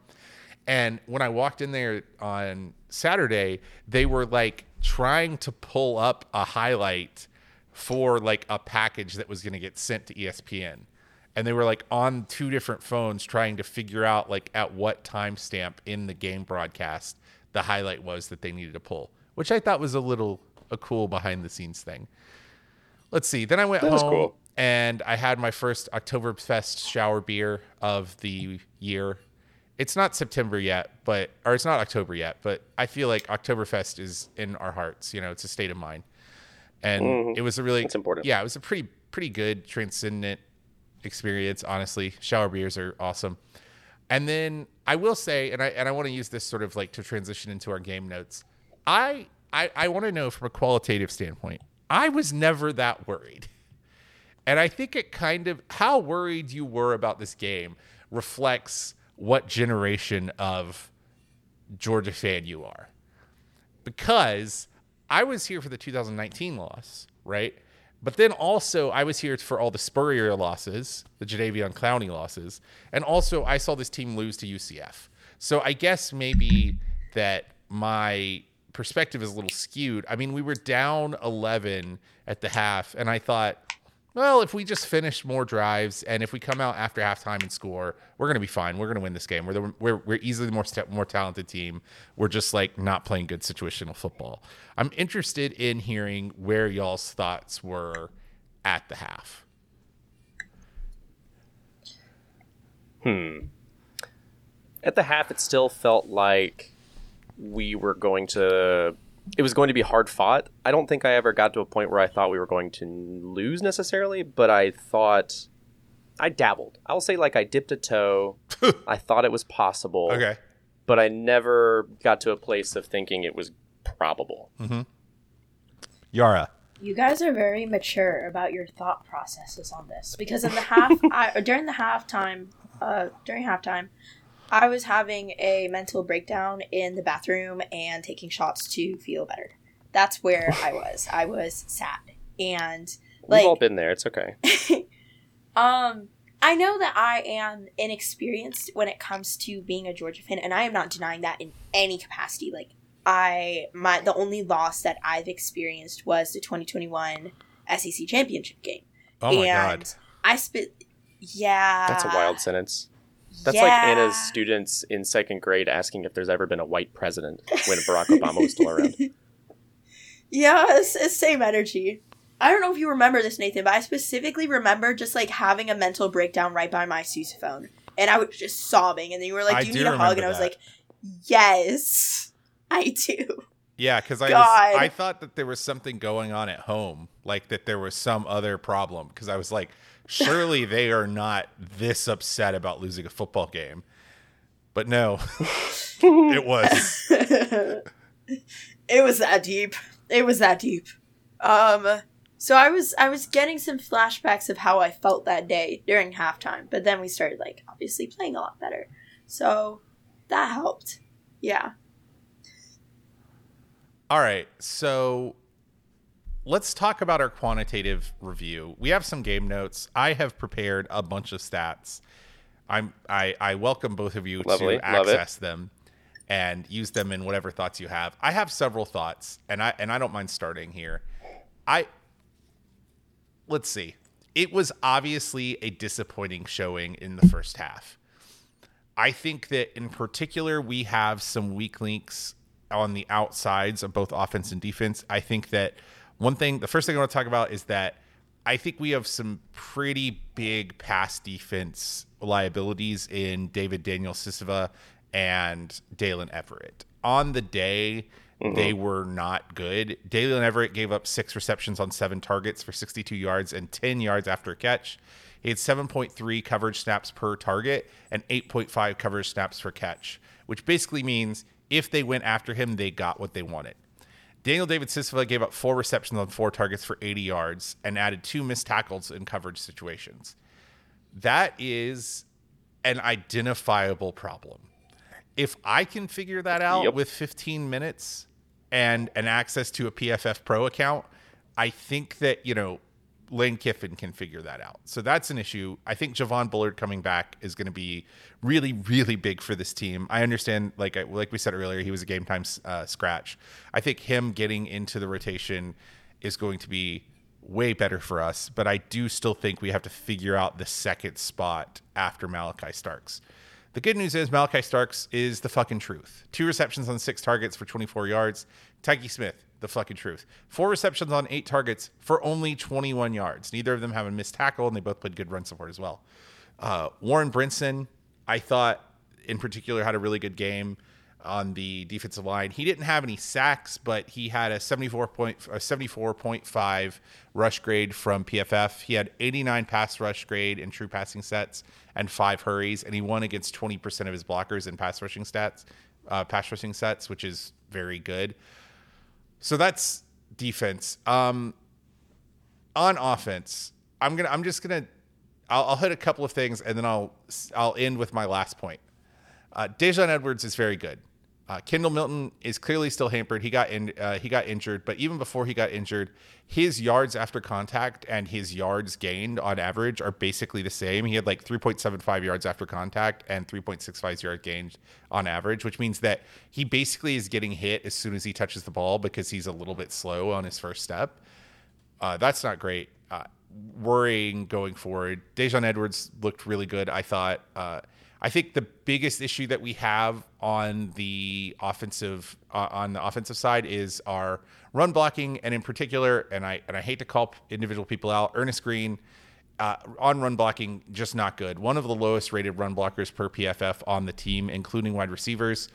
And when I walked in there on Saturday, they were like trying to pull up a highlight for like a package that was going to get sent to ESPN. And they were like on two different phones trying to figure out like at what timestamp in the game broadcast the highlight was that they needed to pull, which I thought was a little a cool behind the scenes thing. Let's see. Then I went That home cool. and I had my first Oktoberfest shower beer of the year. It's not September yet, but or it's not October yet, but I feel like Oktoberfest is in our hearts. You know, it's a state of mind, and mm-hmm. it was a really It's important. Yeah, it was a pretty pretty good transcendent experience. Honestly, shower beers are awesome. And then I will say, and I and I want to use this sort of like to transition into our game notes. I I, I want to know from a qualitative standpoint. I was never that worried. And I think it kind of how worried you were about this game reflects what generation of Georgia fan you are. Because I was here for the 2019 loss, right? But then also I was here for all the Spurrier losses, the Jadeveon Clowney losses, and also I saw this team lose to UCF. So I guess maybe that my perspective is a little skewed. I mean, we were down 11 at the half, and I thought, well, if we just finish more drives and if we come out after halftime and score, we're going to be fine. We're going to win this game. We're, the, we're, we're easily the more, more talented team. We're just like not playing good situational football. I'm interested in hearing where y'all's thoughts were at the half. Hmm. At the half, it still felt like we were going to. It was going to be hard fought. I don't think I ever got to a point where I thought we were going to lose necessarily, but I thought I dabbled. I'll say like I dipped a toe. I thought it was possible. Okay. but I never got to a place of thinking it was probable. Mm-hmm. Yara. You guys are very mature about your thought processes on this because in the half, I, during the halftime, uh, during halftime, I was having a mental breakdown in the bathroom and taking shots to feel better. That's where I was. I was sad and like We've all been there. It's okay. um I know that I am inexperienced when it comes to being a Georgia fan, and I am not denying that in any capacity. Like I my the only loss that I've experienced was the 2021 SEC championship game. Oh my and God. I spit yeah. That's a wild sentence. That's yeah. like Anna's students in second grade asking if there's ever been a white president when Barack Obama was still around. Yeah, it's, it's same energy. I don't know if you remember this, Nathan, but I specifically remember just like having a mental breakdown right by my sousaphone. and I was just sobbing. And then you were like, "Do you do need a hug?" remember And I was that. like, "Yes, I do." Yeah, because I was, I thought that there was something going on at home, like that there was some other problem. Because I was like, surely they are not this upset about losing a football game. But no, it was. it was that deep. It was that deep. Um so I was I was getting some flashbacks of how I felt that day during halftime, but then we started like obviously playing a lot better. So that helped. Yeah. All right, so let's talk about our quantitative review. We have some game notes. I have prepared a bunch of stats. I'm I, I welcome both of you Lovely, to access them and use them in whatever thoughts you have. I have several thoughts, and I and I don't mind starting here. I let's see. It was obviously a disappointing showing in the first half. I think that in particular we have some weak links on the outsides of both offense and defense. I think that one thing, the first thing I want to talk about is that I think we have some pretty big pass defense liabilities in David Daniel Sisavanh and Daylen Everette. On the day, they mm-hmm. were not good. Daylen Everette gave up six receptions on seven targets for 62 yards and 10 yards after a catch. He had 7.3 coverage snaps per target and 8.5 coverage snaps per catch, which basically means if they went after him, they got what they wanted. Daniel David Sisavanh gave up four receptions on four targets for 80 yards and added two missed tackles in coverage situations. That is an identifiable problem. If I can figure that out Yep. with 15 minutes and an access to a PFF Pro account, I think that, you know, Lane Kiffin can figure that out. So that's an issue. I think Javon Bullard coming back is going to be really, really big for this team. I understand, like I, like we said earlier, he was a game time uh, scratch. I think him getting into the rotation is going to be way better for us. But I do still think we have to figure out the second spot after Malaki Starks. The good news is Malaki Starks is the fucking truth. Two receptions on six targets for 24 yards. Tykee Smith, the fucking truth. Four receptions on eight targets for only 21 yards. Neither of them have a missed tackle, and they both played good run support as well. Uh, Warren Brinson, I thought in particular, had a really good game on the defensive line. He didn't have any sacks, but he had a 74 point, a 74.5 rush grade from PFF. He had 89 pass rush grade in true passing sets and five hurries, and he won against 20% of his blockers in pass rushing stats, uh, pass rushing sets, which is very good. So that's defense. Um, on offense, I'm gonna, I'm just gonna, I'll, I'll hit a couple of things, and then I'll, I'll end with my last point. Uh, Daijun Edwards is very good. Uh, Kendall Milton is clearly still hampered. He got in, uh, he got injured, but even before he got injured, his yards after contact and his yards gained on average are basically the same. He had like 3.75 yards after contact and 3.65 yard gained on average, which means that he basically is getting hit as soon as he touches the ball because he's a little bit slow on his first step. Uh, that's not great. Uh, worrying going forward. Daijun Edwards looked really good. I thought. I think the biggest issue that we have on the offensive uh, on the offensive side is our run blocking, and in particular, and I and I hate to call individual people out. Earnest Greene uh, on run blocking just not good. One of the lowest rated run blockers per PFF on the team, including wide receivers.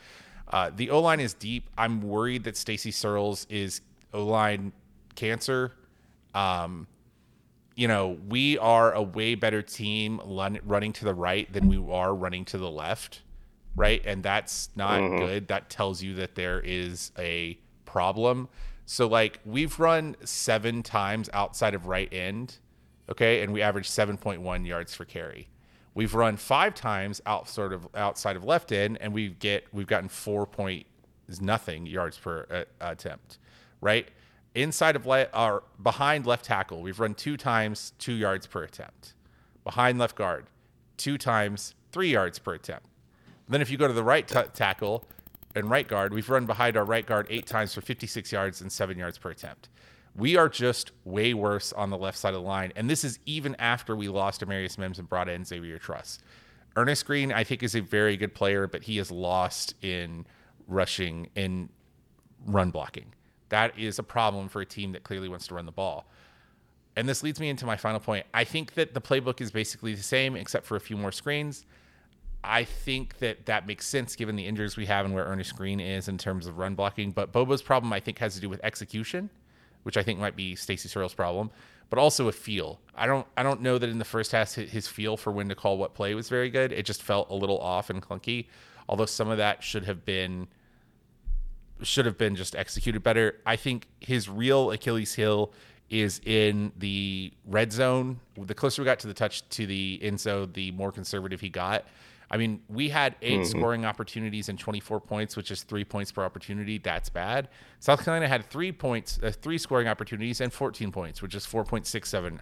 Uh, the O line is deep. I'm worried that Stacy Searels is O line cancer. Um, you know, we are a way better team running to the right than we are running to the left, right? And that's not good. That tells you that there is a problem. So, like, we've run seven times outside of right end, okay, and we average 7.1 yards for carry. We've run five times out sort of outside of left end, and we get we've gotten four point is nothing yards per uh, attempt, right? Inside of le- or behind left tackle, we've run two times two yards per attempt. Behind left guard, two times three yards per attempt. Then if you go to the right t- tackle and right guard, we've run behind our right guard eight times for 56 yards and seven yards per attempt. We are just way worse on the left side of the line, and this is even after we lost Amarius Mims and brought in Xavier Truss. Earnest Greene, I think, is a very good player, but he is lost in rushing in run blocking. That is a problem for a team that clearly wants to run the ball. And this leads me into my final point. I think that the playbook is basically the same, except for a few more screens. I think that that makes sense given the injuries we have and where Earnest Greene is in terms of run blocking. But Bobo's problem, I think, has to do with execution, which I think might be Stacy Searels' problem, but also a feel. I don't, I don't know that in the first half his feel for when to call what play was very good. It just felt a little off and clunky. Although some of that should have been, should have been just executed better. I think his real Achilles heel is in the red zone. The closer we got to the touch to the end zone, the more conservative he got. I mean, we had 8 mm-hmm. scoring opportunities and 24 points, which is three points per opportunity. That's bad. South Carolina had three points, uh, three scoring opportunities and 14 points, which is 4.67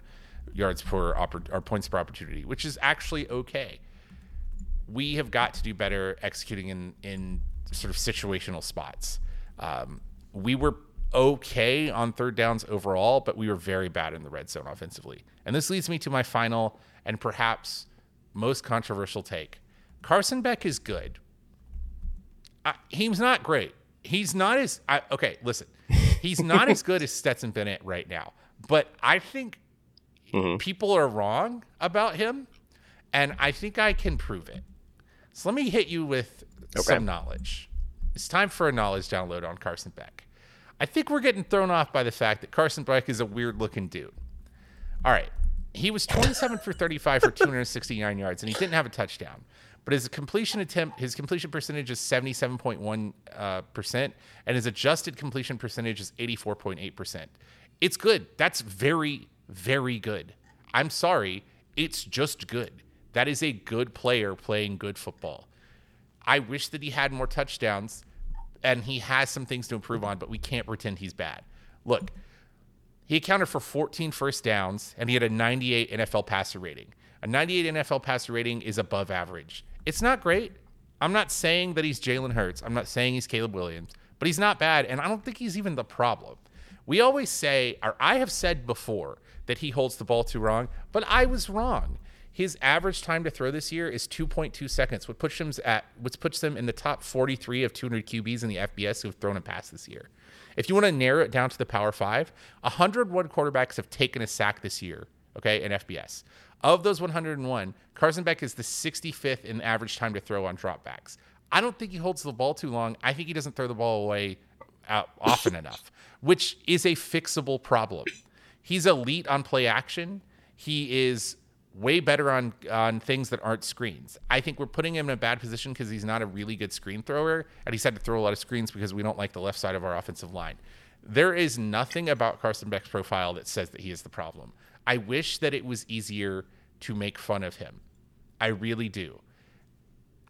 yards per oppor- or points per opportunity, which is actually okay. We have got to do better executing in in sort of situational spots. Um, we were okay on third downs overall, but we were very bad in the red zone offensively. And this leads me to my final and perhaps most controversial take. Carson Beck is good. He's not great. He's not as I, okay. Listen, he's not as good as Stetson Bennett right now. But I think mm-hmm. people are wrong about him, and I think I can prove it. So let me hit you with okay. some knowledge. It's time for a knowledge download on Carson Beck. I think we're getting thrown off by the fact that Carson Beck is a weird looking dude. All right. He was 27 for 35 for 269 yards, and he didn't have a touchdown. But his completion attempt, his completion percentage is 77.1 uh, and his adjusted completion percentage is 84.8 percent. It's good. That's very, very good. I'm sorry, it's just good. That is a good player playing good football. I wish that he had more touchdowns, and he has some things to improve on, but we can't pretend he's bad. Look, he accounted for 14 first downs, and he had a 98 NFL passer rating. A 98 NFL passer rating is above average. It's not great. I'm not saying that he's Jalen Hurts. I'm not saying he's Caleb Williams, but he's not bad. And I don't think he's even the problem. We always say, or I have said before, that he holds the ball too wrong, but I was wrong. His average time to throw this year is 2.2 seconds, which puts him at which puts him in the top 43 of 200 QBs in the FBS who have thrown a pass this year. If you want to narrow it down to the Power Five, 101 quarterbacks have taken a sack this year. Okay, in FBS. Of those 101, Carson Beck is the 65th in average time to throw on dropbacks. I don't think he holds the ball too long. I think he doesn't throw the ball away uh, often enough, which is a fixable problem. He's elite on play action. He is way better on on things that aren't screens. I think we're putting him in a bad position because he's not a really good screen thrower, and he's had to throw a lot of screens because we don't like the left side of our offensive line. There is nothing about Carson Beck's profile that says that he is the problem. I wish that it was easier to make fun of him. I really do.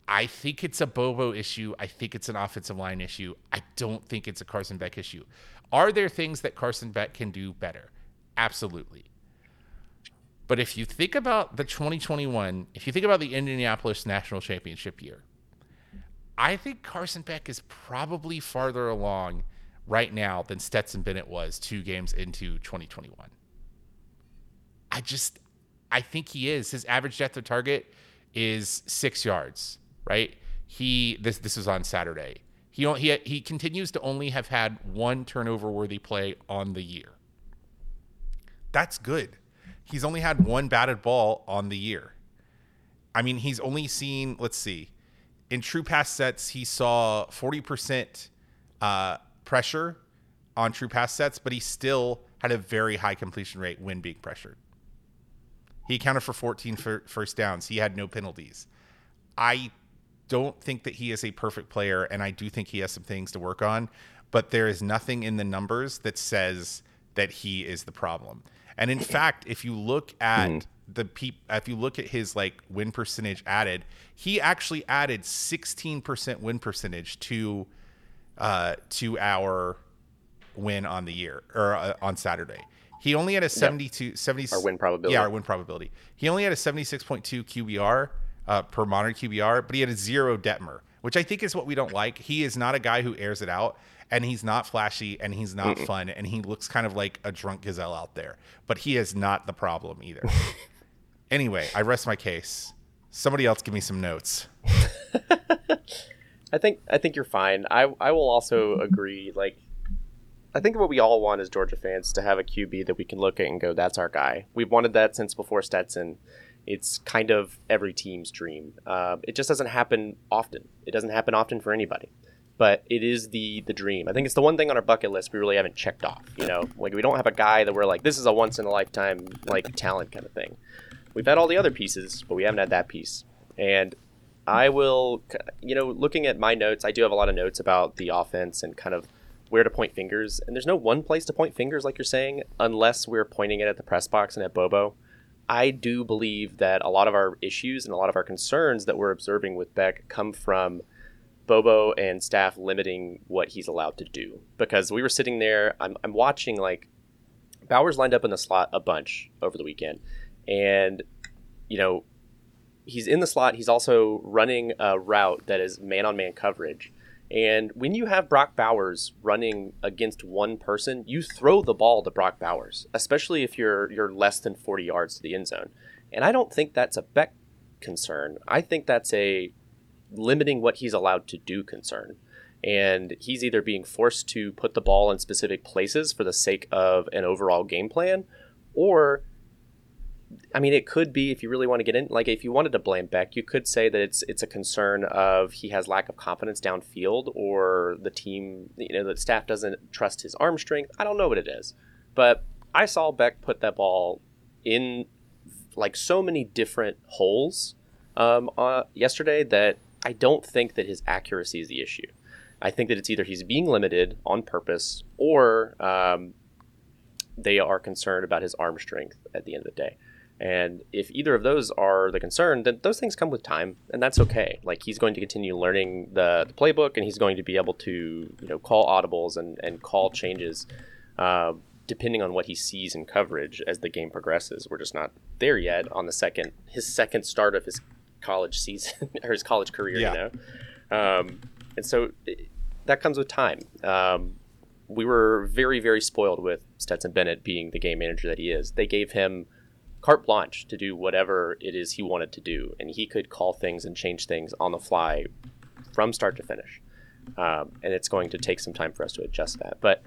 I think it's a Bobo issue. I think it's an offensive line issue. I don't think it's a Carson Beck issue. Are there things that Carson Beck can do better? Absolutely. But if you think about the 2021, if you think about the Indianapolis National Championship year, I think Carson Beck is probably farther along right now than Stetson Bennett was two games into 2021. I just I think he is. His average depth of target is six yards. Right. He this this was on Saturday. He he he continues to only have had one turnover worthy play on the year. That's good. He's only had one batted ball on the year. I mean, he's only seen. Let's see. In true pass sets, he saw forty percent uh, pressure on true pass sets, but he still had a very high completion rate when being pressured. He accounted for 14 first downs. He had no penalties. I don't think that he is a perfect player, and I do think he has some things to work on, but there is nothing in the numbers that says that he is the problem. And in fact, if you look at mm. the peep, if you look at his like win percentage added, he actually added 16% win percentage to uh, to our win on the year or uh, on Saturday. He only had a 72, yep. 70, our win probability. Yeah, our win probability. He only had a 76.2 QBR uh, per modern QBR, but he had a zero Detmer, which I think is what we don't like. He is not a guy who airs it out, and he's not flashy, and he's not Mm-mm. fun, and he looks kind of like a drunk gazelle out there. But he is not the problem either. anyway, I rest my case. Somebody else give me some notes. I think I think you're fine. I I will also agree. Like I think what we all want as Georgia fans to have a QB that we can look at and go, "That's our guy." We've wanted that since before Stetson, It's kind of every team's dream. Uh, it just doesn't happen often. It doesn't happen often for anybody, but it is the the dream. I think it's the one thing on our bucket list we really haven't checked off. You know, like we don't have a guy that we're like, this is a once in a lifetime like talent kind of thing. We've had all the other pieces, but we haven't had that piece. And I will, you know, looking at my notes, I do have a lot of notes about the offense and kind of where to point fingers. And there's no one place to point fingers, like you're saying, unless we're pointing it at the press box and at Bobo. I do believe that a lot of our issues and a lot of our concerns that we're observing with Beck come from Bobo and staff limiting what he's allowed to do. Because we were sitting there, I'm, I'm watching like Bowers lined up in the slot a bunch over the weekend. And, you know, he's in the slot. He's also running a route that is man on man coverage. And when you have Brock Bowers running against one person, you throw the ball to Brock Bowers, especially if you're you're less than 40 yards to the end zone. And I don't think that's a Beck concern. I think that's a limiting what he's allowed to do concern. And he's either being forced to put the ball in specific places for the sake of an overall game plan, or I mean, it could be if you really want to get in. Like, if you wanted to blame Beck, you could say that it's it's a concern of he has lack of confidence downfield, or the team, you know, the staff doesn't trust his arm strength. I don't know what it is, but I saw Beck put that ball in like so many different holes um, uh, yesterday that I don't think that his accuracy is the issue. I think that it's either he's being limited on purpose, or um, they are concerned about his arm strength at the end of the day. And if either of those are the concern, then those things come with time, and that's okay. Like he's going to continue learning the, the playbook, and he's going to be able to you know call audibles and and call changes. Uh, depending on what he sees in coverage as the game progresses. We're just not there yet on the second his second start of his college season or his college career, yeah. you know. Um, and so it, that comes with time. Um, we were very very spoiled with Stetson Bennett being the game manager that he is. They gave him carte blanche to do whatever it is he wanted to do, and he could call things and change things on the fly from start to finish. Um, and it's going to take some time for us to adjust that. But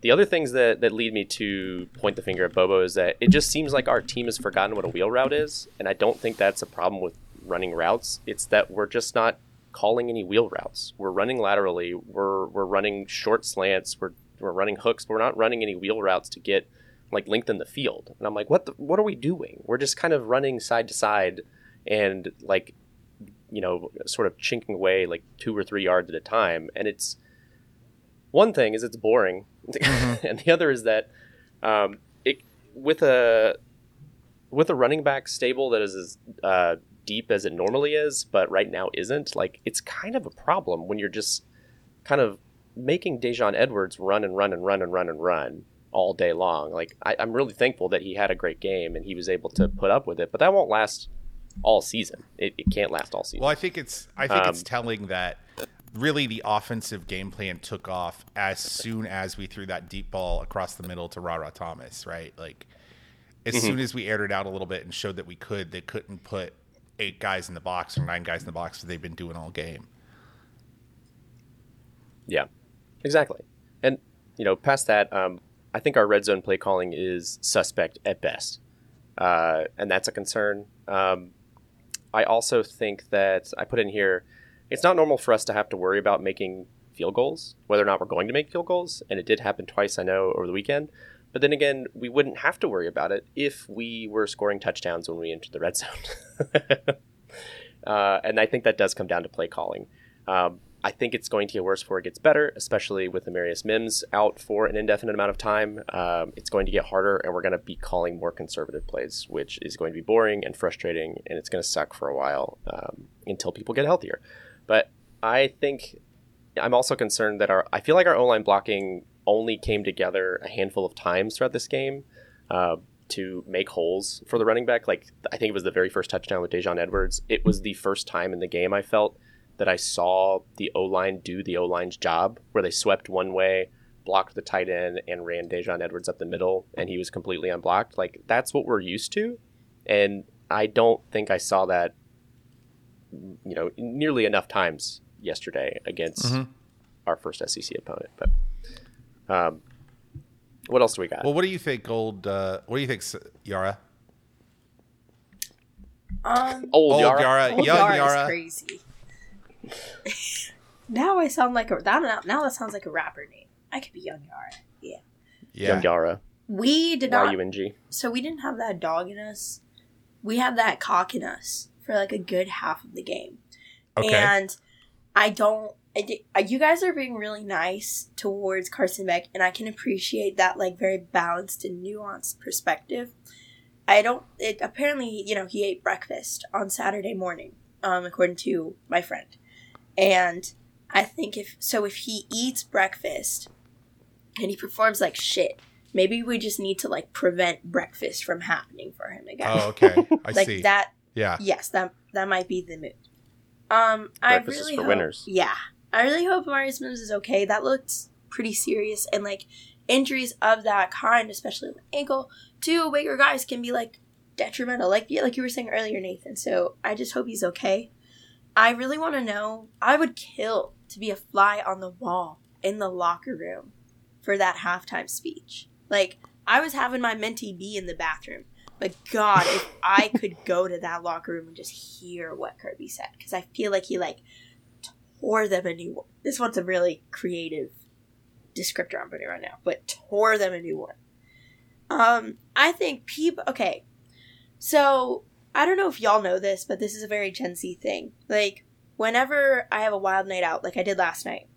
the other things that, that lead me to point the finger at Bobo is that it just seems like our team has forgotten what a wheel route is, and I don't think that's a problem with running routes. It's that we're just not calling any wheel routes. We're running laterally. We're we're running short slants. We're we're running hooks. We're not running any wheel routes to get like lengthen the field. And I'm like, what the, what are we doing? We're just kind of running side to side and like you know sort of chinking away like two or three yards at a time and it's one thing is it's boring mm-hmm. and the other is that um, it with a with a running back stable that is as uh, deep as it normally is but right now isn't like it's kind of a problem when you're just kind of making Daijun Edwards run and run and run and run and run all day long. Like I, am really thankful that he had a great game and he was able to put up with it, but that won't last all season. It, it can't last all season. Well, I think it's I think um, it's telling that really the offensive game plan took off as soon as we threw that deep ball across the middle to Rara Thomas, right? Like as mm-hmm. soon as we aired it out a little bit and showed that we could, they couldn't put eight guys in the box or nine guys in the box that they've been doing all game. Yeah, exactly. And you know, past that, um, I think our red zone play calling is suspect at best, uh, and that's a concern. Um, I also think that I put in here, it's not normal for us to have to worry about making field goals, whether or not we're going to make field goals, and it did happen twice, I know, over the weekend. But then again, we wouldn't have to worry about it if we were scoring touchdowns when we entered the red zone. uh, and I think that does come down to play calling. Um, I think it's going to get worse before it gets better, especially with Amarius Mims out for an indefinite amount of time. Um, it's going to get harder, and we're going to be calling more conservative plays, which is going to be boring and frustrating, and it's going to suck for a while um, until people get healthier. But I think I'm also concerned that our I feel like our O line blocking only came together a handful of times throughout this game. Uh, to make holes for the running back. Like I think it was the very first touchdown with Daijun Edwards. It was the first time in the game I felt that I saw the O line do the O line's job, where they swept one way, blocked the tight end, and ran Daijun Edwards up the middle, and he was completely unblocked. Like that's what we're used to, and I don't think I saw that, you know, nearly enough times yesterday against mm-hmm. our first SEC opponent. But um, what else do we got? Well, what do you think, old? Uh, what do you think, Yara? Um, Old, Old Yara. Yara, Old young Yara is Yara. crazy. now I sound like a that now that sounds like a rapper name. I could be Young Yara. Yeah. Yeah. Young Yara. We did not. Y-U-N-G. So we didn't have that dog in us. We had that cock in us for like a good half of the game. Okay. And I don't. I di- uh, you guys are being really nice towards Carson Beck, and I can appreciate that like very balanced and nuanced perspective. I don't. It apparently, you know, he ate breakfast on Saturday morning, um, according to my friend, and I think if so, if he eats breakfast and he performs like shit, maybe we just need to like prevent breakfast from happening for him again. oh, okay. I see. like see. that yeah. yes, that that might be the move. Um, I Breakfast is really for hope, winners. Yeah, I really hope Marius Mims is okay. That looked pretty serious, and like injuries of that kind, especially with ankle, to bigger guys can be like detrimental. Like yeah, like you were saying earlier, Nathan. So I just hope he's okay. I really want to know. I would kill to be a fly on the wall in the locker room for that halftime speech. Like I was having my mentee be in the bathroom. But God, if I could go to that locker room and just hear what Kirby said, because I feel like he like tore them a new one. This one's a really creative descriptor I'm putting right now, but tore them a new one. Um, I think people. Okay, so I don't know if y'all know this, but this is a very Gen Z thing. Like, whenever I have a wild night out, like I did last night,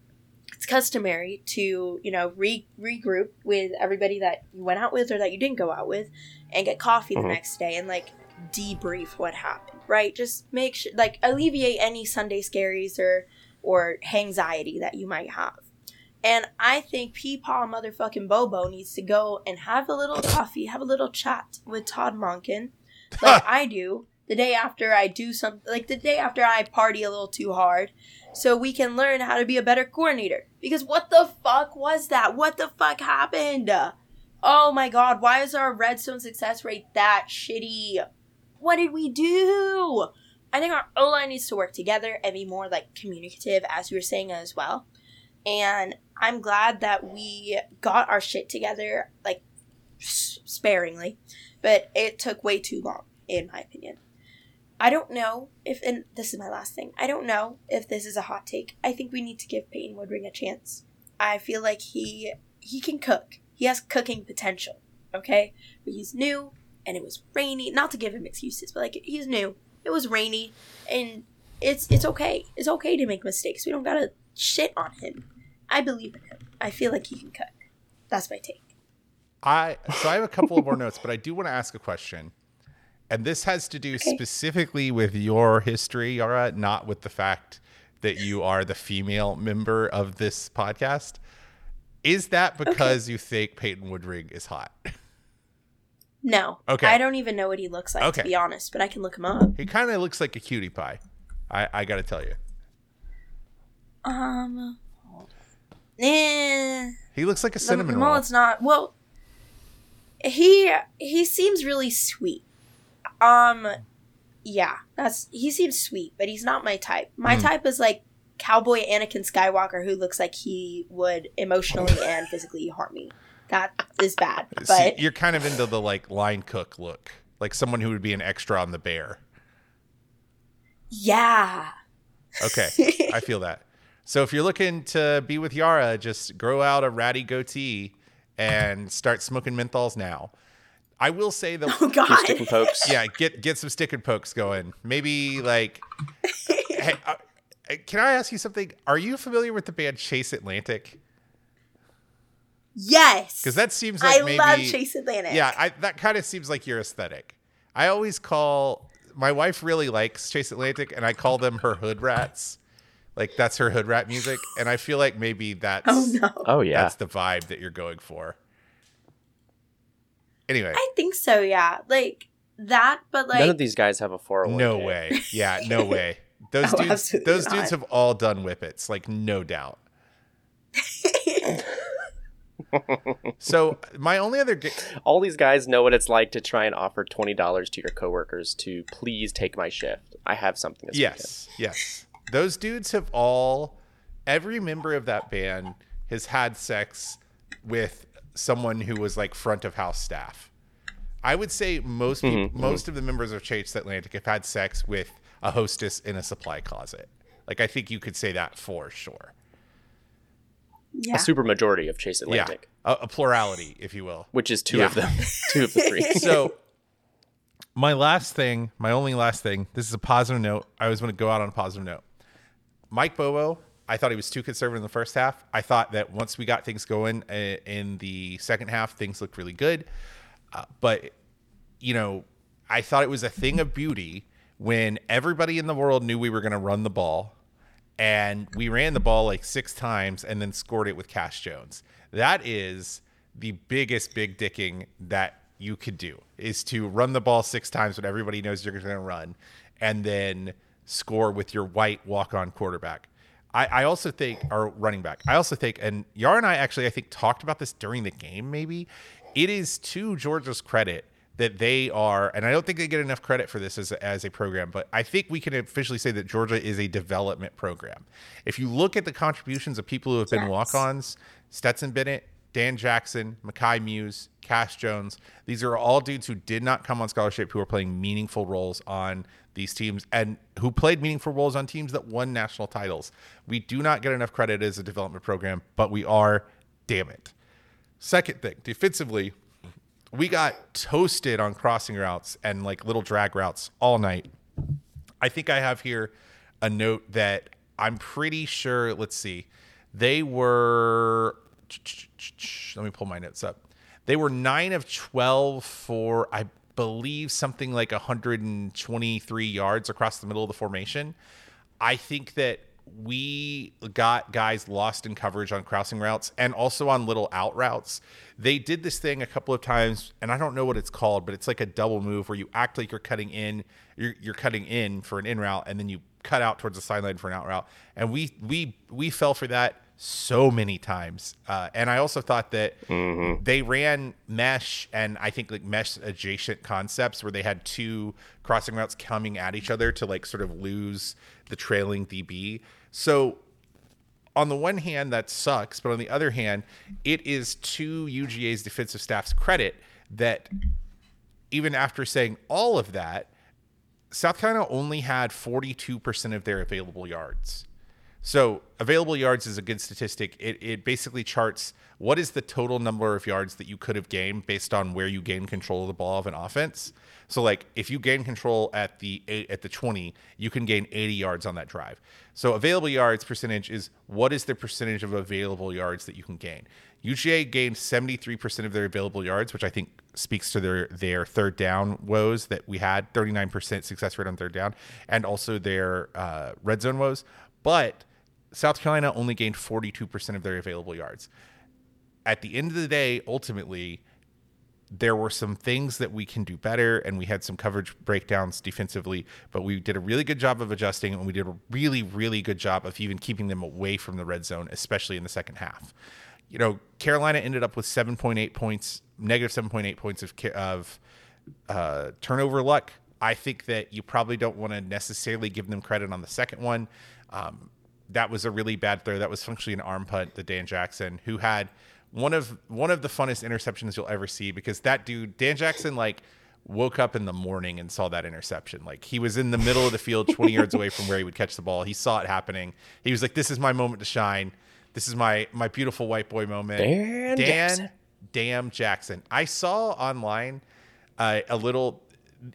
it's customary to you know re- regroup with everybody that you went out with or that you didn't go out with and get coffee Mhm. the next day and like debrief what happened right just make sure like alleviate any sunday scaries or or anxiety that you might have and i think peepaw motherfucking bobo needs to go and have a little coffee have a little chat with todd monken like i do the day after i do something like the day after i party a little too hard so we can learn how to be a better coordinator. Because what the fuck was that? What the fuck happened? Oh my god, why is our red zone success rate that shitty? What did we do? I think our O line needs to work together and be more like communicative, as you were saying as well. And I'm glad that we got our shit together, like sparingly, but it took way too long, in my opinion. I don't know if, and this is my last thing, I don't know if this is a hot take. I think we need to give Peyton Woodring a chance. I feel like he he can cook. He has cooking potential. Okay, but he's new, and it was rainy. Not to give him excuses, but like he's new. It was rainy, and it's it's okay. It's okay to make mistakes. We don't gotta shit on him. I believe in him. I feel like he can cook. That's my take. I so I have a couple of more notes, but I do want to ask a question. And this has to do Okay. specifically with your history, Yara, not with the fact that you are the female member of this podcast. Is that because you think Peyton Woodring is hot? No. Okay. I don't even know what he looks like Okay. to be honest, but I can look him up. He kind of looks like a cutie pie. I, I got to tell you. Um. Eh. He looks like a cinnamon no, roll. it's not. Well, he he seems really sweet. Um, yeah, that's he seems sweet, but he's not my type. My Hmm. type is like cowboy Anakin Skywalker, who looks like he would emotionally and physically harm me. That is bad, See, you're kind of into the like line cook look, like someone who would be an extra on the bear. yeah. Okay, I feel that. So if you're looking to be with Yara, just grow out a ratty goatee and start smoking menthols now. I will say Oh the God. Stick and pokes. yeah, get get some stick and pokes going. Maybe like, hey, uh, can I ask you something? Are you familiar with the band Chase Atlantic? Yes, Because that seems like I maybe love Chase Atlantic. Yeah, I, that kind of seems like your aesthetic. I always call my wife really likes Chase Atlantic, and I call them her hood rats. Like that's her hood rat music, and I feel like maybe that's Oh no. Oh yeah. that's the vibe that you're going for. Anyway, I think so. Yeah, like that, but like None of these guys have a 401k. no way. Yeah, no way. Those Oh, dudes, absolutely those dudes have all done whippets, like no doubt. So my only other, All these guys know what it's like to try and offer twenty dollars to your coworkers to please take my shift. I have something. This Yes, yes. Those dudes have all, every member of that band has had sex with someone who was like front of house staff. I would say most mm-hmm, peop- mm-hmm. most of the members of Chase Atlantic have had sex with a hostess in a supply closet. Like I think you could say that for sure. Yeah. A super majority of Chase Atlantic, Yeah, a, a plurality, if you will. which is two Yeah. of them, two of the three. so my last thing, my only last thing, this is a positive note. I always want to go out on a positive note. Mike Bobo, I thought he was too conservative in the first half. I thought that once we got things going uh, in the second half, things looked really good. Uh, but you know, I thought it was a thing of beauty when everybody in the world knew we were going to run the ball and we ran the ball like six times and then scored it with Cash Jones. That is the biggest big dicking that you could do is to run the ball six times when everybody knows you're going to run and then score with your white walk on quarterback. I, I also think, or running back, I also think, and Yar and I actually, I think, talked about this during the game, maybe. It is to Georgia's credit that they are, and I don't think they get enough credit for this as a, as a program, but I think we can officially say that Georgia is a development program. If you look at the contributions of people who have been Yes. walk ons, Stetson Bennett, Dan Jackson, Mekhi Mews, Cash Jones, these are all dudes who did not come on scholarship who are playing meaningful roles on these teams and who played meaningful roles on teams that won national titles. We do not get enough credit as a development program, but we are, damn it. Second thing, defensively, we got toasted on crossing routes and like little drag routes all night. I think I have here a note that I'm pretty sure, let's see, they were, let me pull my notes up. They were 9 of 12 for, I believe, something like 123 yards across the middle of the formation. I think that we got guys lost in coverage on crossing routes and also on little out routes. They did this thing a couple of times, and I don't know what it's called, but it's like a double move where you act like you're cutting in, you're, you're cutting in for an in route, and then you cut out towards the sideline for an out route. And we we we fell for that so many times. Uh, and I also thought that they ran mesh and I think like mesh adjacent concepts where they had two crossing routes coming at each other to like sort of lose the trailing DB. So on the one hand, that sucks, but on the other hand, it is to UGA's defensive staff's credit that even after saying all of that, South Carolina only had 42% of their available yards. So available yards is a good statistic. It, it basically charts what is the total number of yards that you could have gained based on where you gain control of the ball of an offense. So like if you gain control at the eight, at the 20, you can gain 80 yards on that drive. So available yards percentage is what is the percentage of available yards that you can gain. UGA gained 73% of their available yards, which I think speaks to their their third down woes that we had 39% success rate on third down and also their uh, red zone woes. But South Carolina only gained 42% of their available yards. At the end of the day, ultimately, there were some things that we can do better, and we had some coverage breakdowns defensively, but we did a really good job of adjusting, and we did a really, really good job of even keeping them away from the red zone, especially in the second half. You know, Carolina ended up with 7.8 points, negative 7.8 points of, of uh, turnover luck. I think that you probably don't want to necessarily give them credit on the second one. Um, that was a really bad throw. That was functionally an arm punt to Dan Jackson, who had one of one of the funnest interceptions you'll ever see because that dude, Dan Jackson, like woke up in the morning and saw that interception. Like he was in the middle of the field, 20 yards away from where he would catch the ball. He saw it happening. He was like, "This is my moment to shine. This is my my beautiful white boy moment." Dan Dan Jackson. Damn Jackson. I saw online uh, a little.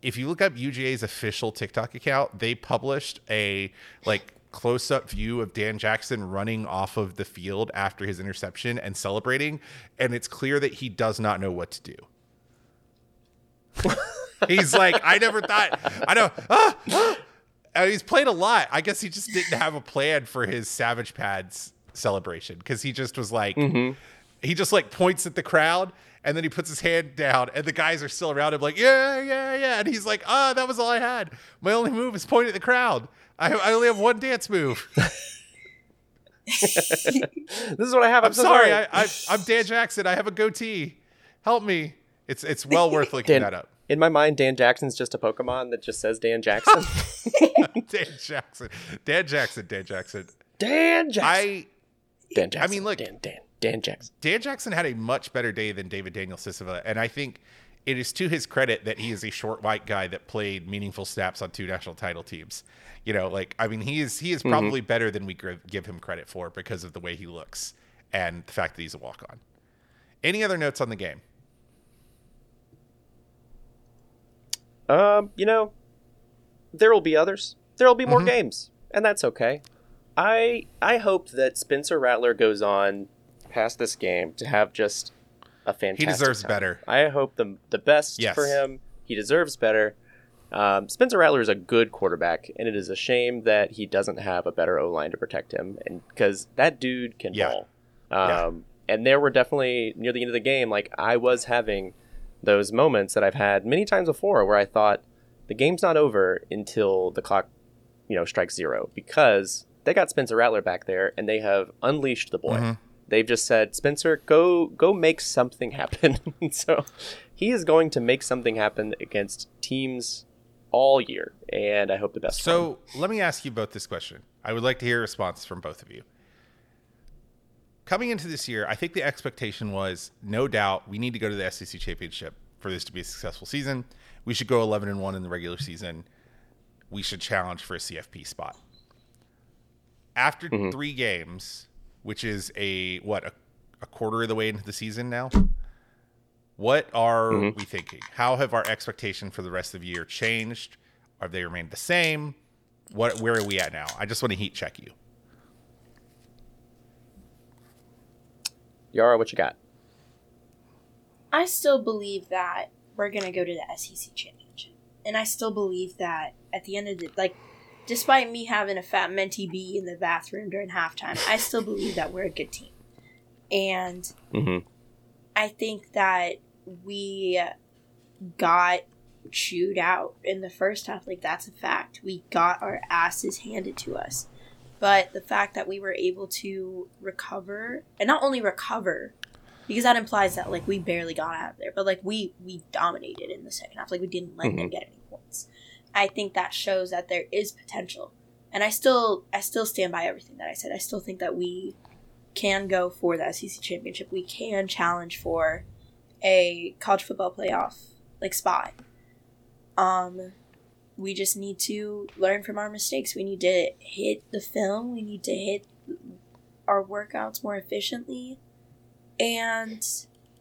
If you look up UGA's official TikTok account, they published a like close up view of Dan Jackson running off of the field after his interception and celebrating, and it's clear that he does not know what to do. he's like, I never thought. I know. Ah, ah. He's played a lot. I guess he just didn't have a plan for his Savage Pads celebration because he just was like, he just like points at the crowd and then he puts his hand down and the guys are still around him like, yeah, yeah, yeah. And he's like, ah, that was all I had. My only move is point at the crowd. I, I only have one dance move. This is what I have. I'm, I'm so sorry. sorry. I, I'm Dan Jackson. I have a goatee. Help me. It's it's well worth looking Dan, that up. in my mind, Dan Jackson's just a Pokemon that just says Dan Jackson. Dan Jackson. Dan Jackson. Dan Jackson. Dan Jackson. I Dan Jackson. I mean, look- Dan Dan Dan Jackson. Dan Jackson had a much better day than David Daniel Sisavanh, and I think it is to his credit that he is a short white guy that played meaningful snaps on two national title teams. You know, like I mean, he is he is Mm-hmm. probably better than we give him credit for because of the way he looks and the fact that he's a walk on. Any other notes on the game? Um, you know, there will be others. There will be more Mhm. games, and that's okay. I I hope that Spencer Rattler goes on past this game to have just a fantastic. He deserves time. better. I hope the the best Yes. for him. He deserves better. Um, Spencer Rattler is a good quarterback, and it is a shame that he doesn't have a better O line to protect him, and because that dude can Yeah. ball. Yeah. Um, And there were definitely near the end of the game, like I was having those moments that I've had many times before, where I thought the game's not over until the clock, you know, strikes zero, because they got Spencer Rattler back there, and they have unleashed the boy. Mhm. They've just said, Spencer, go go make something happen. so he is going to make something happen against teams all year, and I hope the best. So let me ask you both this question. I would like to hear a response from both of you. Coming into this year, I think the expectation was no doubt we need to go to the SEC championship for this to be a successful season. We should go 11 and 1 in the regular season. We should challenge for a CFP spot. After mm-hmm. three games, which is a what a, a quarter of the way into the season now, what are mm-hmm. we thinking? How have our expectation for the rest of the year changed? Have they remained the same? What where are we at now? I just want to heat check you. Yara, what you got? I still believe that we're gonna go to the SEC championship, and I still believe that at the end of the like, despite me having a fat mentee bee in the bathroom during halftime, I still believe that we're a good team, and Mm-hmm. I think that we got chewed out in the first half. Like that's a fact. We got our asses handed to us. But the fact that we were able to recover and not only recover, because that implies that like we barely got out of there, but like we we dominated in the second half. Like we didn't let them Mhm. get any points. I think that shows that there is potential. And I still I still stand by everything that I said. I still think that we can go for the SEC championship. We can challenge for a college football playoff like spot. Um we just need to learn from our mistakes. We need to hit the film. We need to hit our workouts more efficiently. And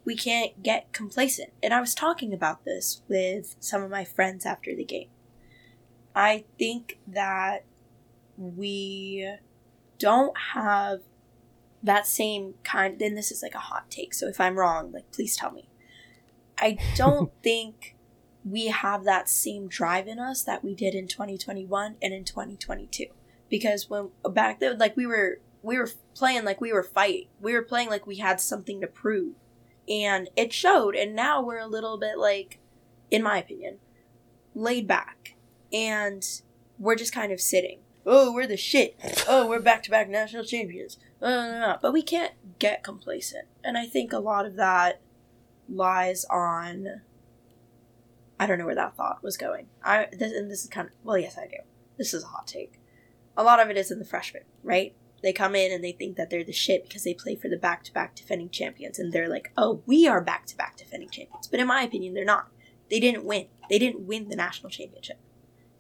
we can't get complacent. And I was talking about this with some of my friends after the game. I think that we don't have that same kind then this is like a hot take so if i'm wrong like please tell me. I don't think we have that same drive in us that we did in 2021 and in 2022 because when back then like we were we were playing like we were fighting. We were playing like we had something to prove. And it showed and now we're a little bit like in my opinion laid back and we're just kind of sitting. Oh we're the shit. Oh we're back-to-back national champions. Uh, uh, uh, uh, but we can't get complacent. And i think a lot of that lies on i don't know where that thought was going. I this, and this is kind of well yes i do. This is a hot take. A lot of it is in the freshmen right? They come in and they think that they're the shit because they play for the back-to-back defending champions. And they're like oh we are back-to-back defending champions. But in my opinion they're not. They didn't win. They didn't win the national championship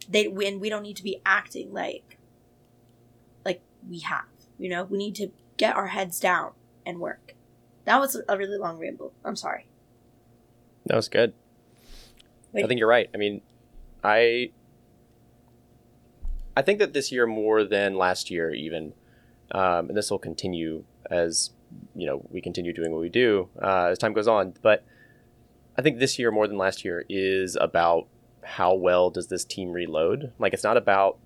they win we don't need to be acting like like we have you know we need to get our heads down and work that was a really long ramble i'm sorry That was good. Wait. I think you're right. I mean, I I think that this year more than last year, even, um, and this will continue as you know we continue doing what we do uh, as time goes on. But I think this year more than last year is about how well does this team reload. Like it's not about.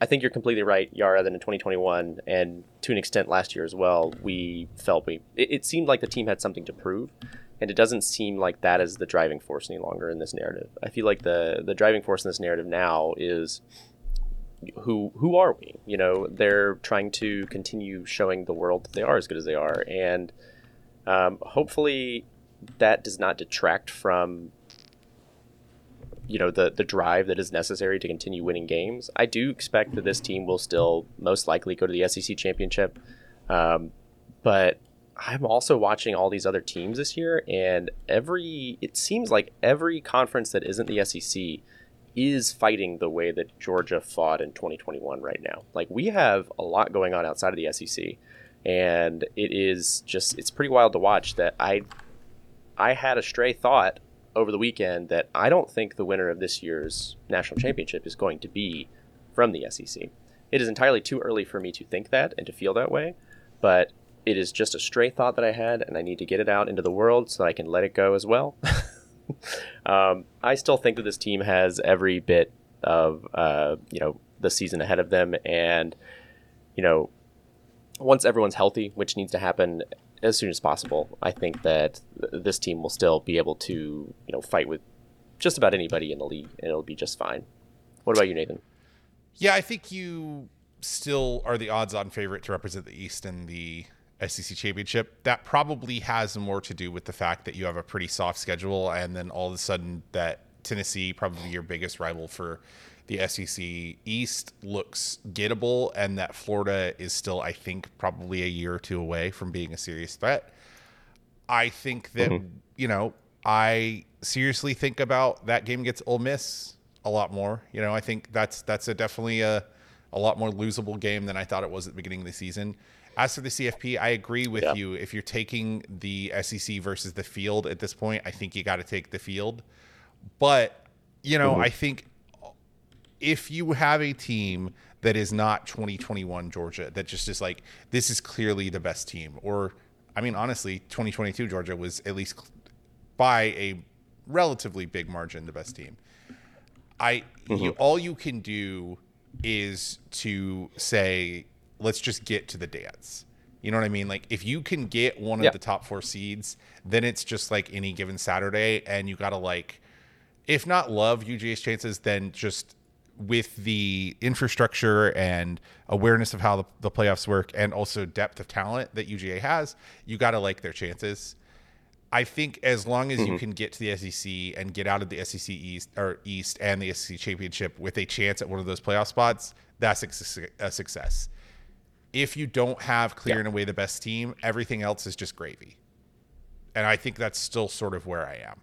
I think you're completely right, Yara. That in 2021 and to an extent last year as well, we felt we. It, it seemed like the team had something to prove, and it doesn't seem like that is the driving force any longer in this narrative. I feel like the the driving force in this narrative now is who who are we? You know, they're trying to continue showing the world that they are as good as they are, and um, hopefully that does not detract from you know the the drive that is necessary to continue winning games. I do expect that this team will still most likely go to the SEC championship, um, but I'm also watching all these other teams this year, and every it seems like every conference that isn't the SEC is fighting the way that Georgia fought in 2021 right now. Like we have a lot going on outside of the SEC, and it is just it's pretty wild to watch. That I I had a stray thought over the weekend that I don't think the winner of this year's national championship is going to be from the SEC. It is entirely too early for me to think that and to feel that way, but it is just a stray thought that I had, and I need to get it out into the world so I can let it go as well. um, I still think that this team has every bit of uh, you know the season ahead of them, and you know once everyone's healthy, which needs to happen as soon as possible, I think that th- this team will still be able to you know fight with just about anybody in the league, and it'll be just fine. What about you, Nathan? Yeah, I think you still are the odds-on favorite to represent the East in the SEC championship. That probably has more to do with the fact that you have a pretty soft schedule, and then all of a sudden that Tennessee, probably your biggest rival for the SEC East, looks gettable, and that Florida is still, I think, probably a year or two away from being a serious threat. I think that mm-hmm. you know, I seriously think about that game against Ole Miss a lot more. You know, I think that's that's a definitely a a lot more losable game than I thought it was at the beginning of the season. As for the CFP, I agree with yeah. you. If you're taking the SEC versus the field at this point, I think you got to take the field. But, you know, mm-hmm. I think if you have a team that is not 2021 Georgia, that just is like, this is clearly the best team, or, I mean, honestly, 2022 Georgia was at least by a relatively big margin the best team. I, mm-hmm. you, all you can do is to say let's just get to the dance. You know what I mean? Like if you can get one of the top four seeds, then it's just like any given Saturday, and you gotta like, if not love UGA's chances, then just with the infrastructure and awareness of how the, the playoffs work, and also depth of talent that UGA has, you gotta like their chances. I think as long as mm-hmm. you can get to the SEC and get out of the SEC East or East and the SEC championship with a chance at one of those playoff spots, that's a success if you don't have clear yeah. away the best team, everything else is just gravy. And I think that's still sort of where I am.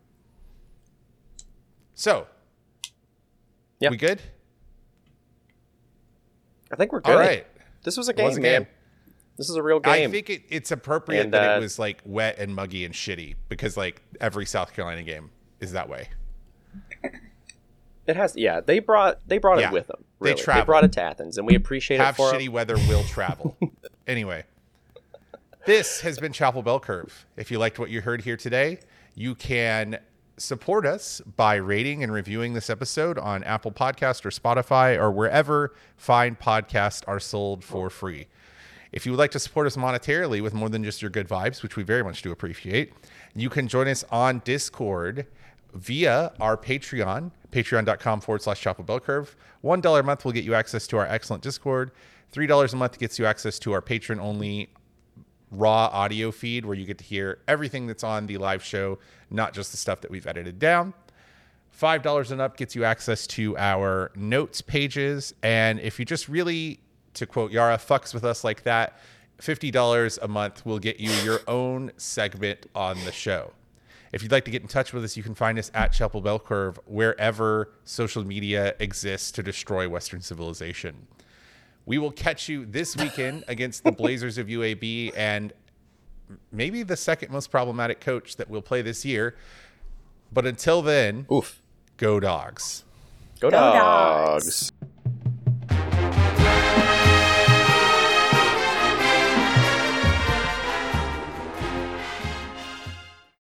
So, yeah, we good? I think we're good. All right. This was a game, was a game. This is a real game. I think it, it's appropriate and, that uh, it was like wet and muggy and shitty because like every South Carolina game is that way. It has, yeah. They brought they brought yeah. it with them. Really. They, they brought it to Athens, and we appreciate Have it. Have shitty them. weather will travel. anyway, this has been Chapel Bell Curve. If you liked what you heard here today, you can support us by rating and reviewing this episode on Apple Podcast or Spotify or wherever fine podcasts are sold for free. If you would like to support us monetarily with more than just your good vibes, which we very much do appreciate, you can join us on Discord via our Patreon, patreon.com forward slash chapel bell curve. $1 a month will get you access to our excellent Discord. $3 a month gets you access to our patron only raw audio feed where you get to hear everything that's on the live show, not just the stuff that we've edited down. $5 and up gets you access to our notes pages. And if you just really, to quote Yara, fucks with us like that, $50 a month will get you your own segment on the show. If you'd like to get in touch with us, you can find us at Chapel Bell Curve wherever social media exists to destroy Western civilization. We will catch you this weekend against the Blazers of UAB and maybe the second most problematic coach that we'll play this year. But until then, Oof. go dogs. Go, go dogs. dogs.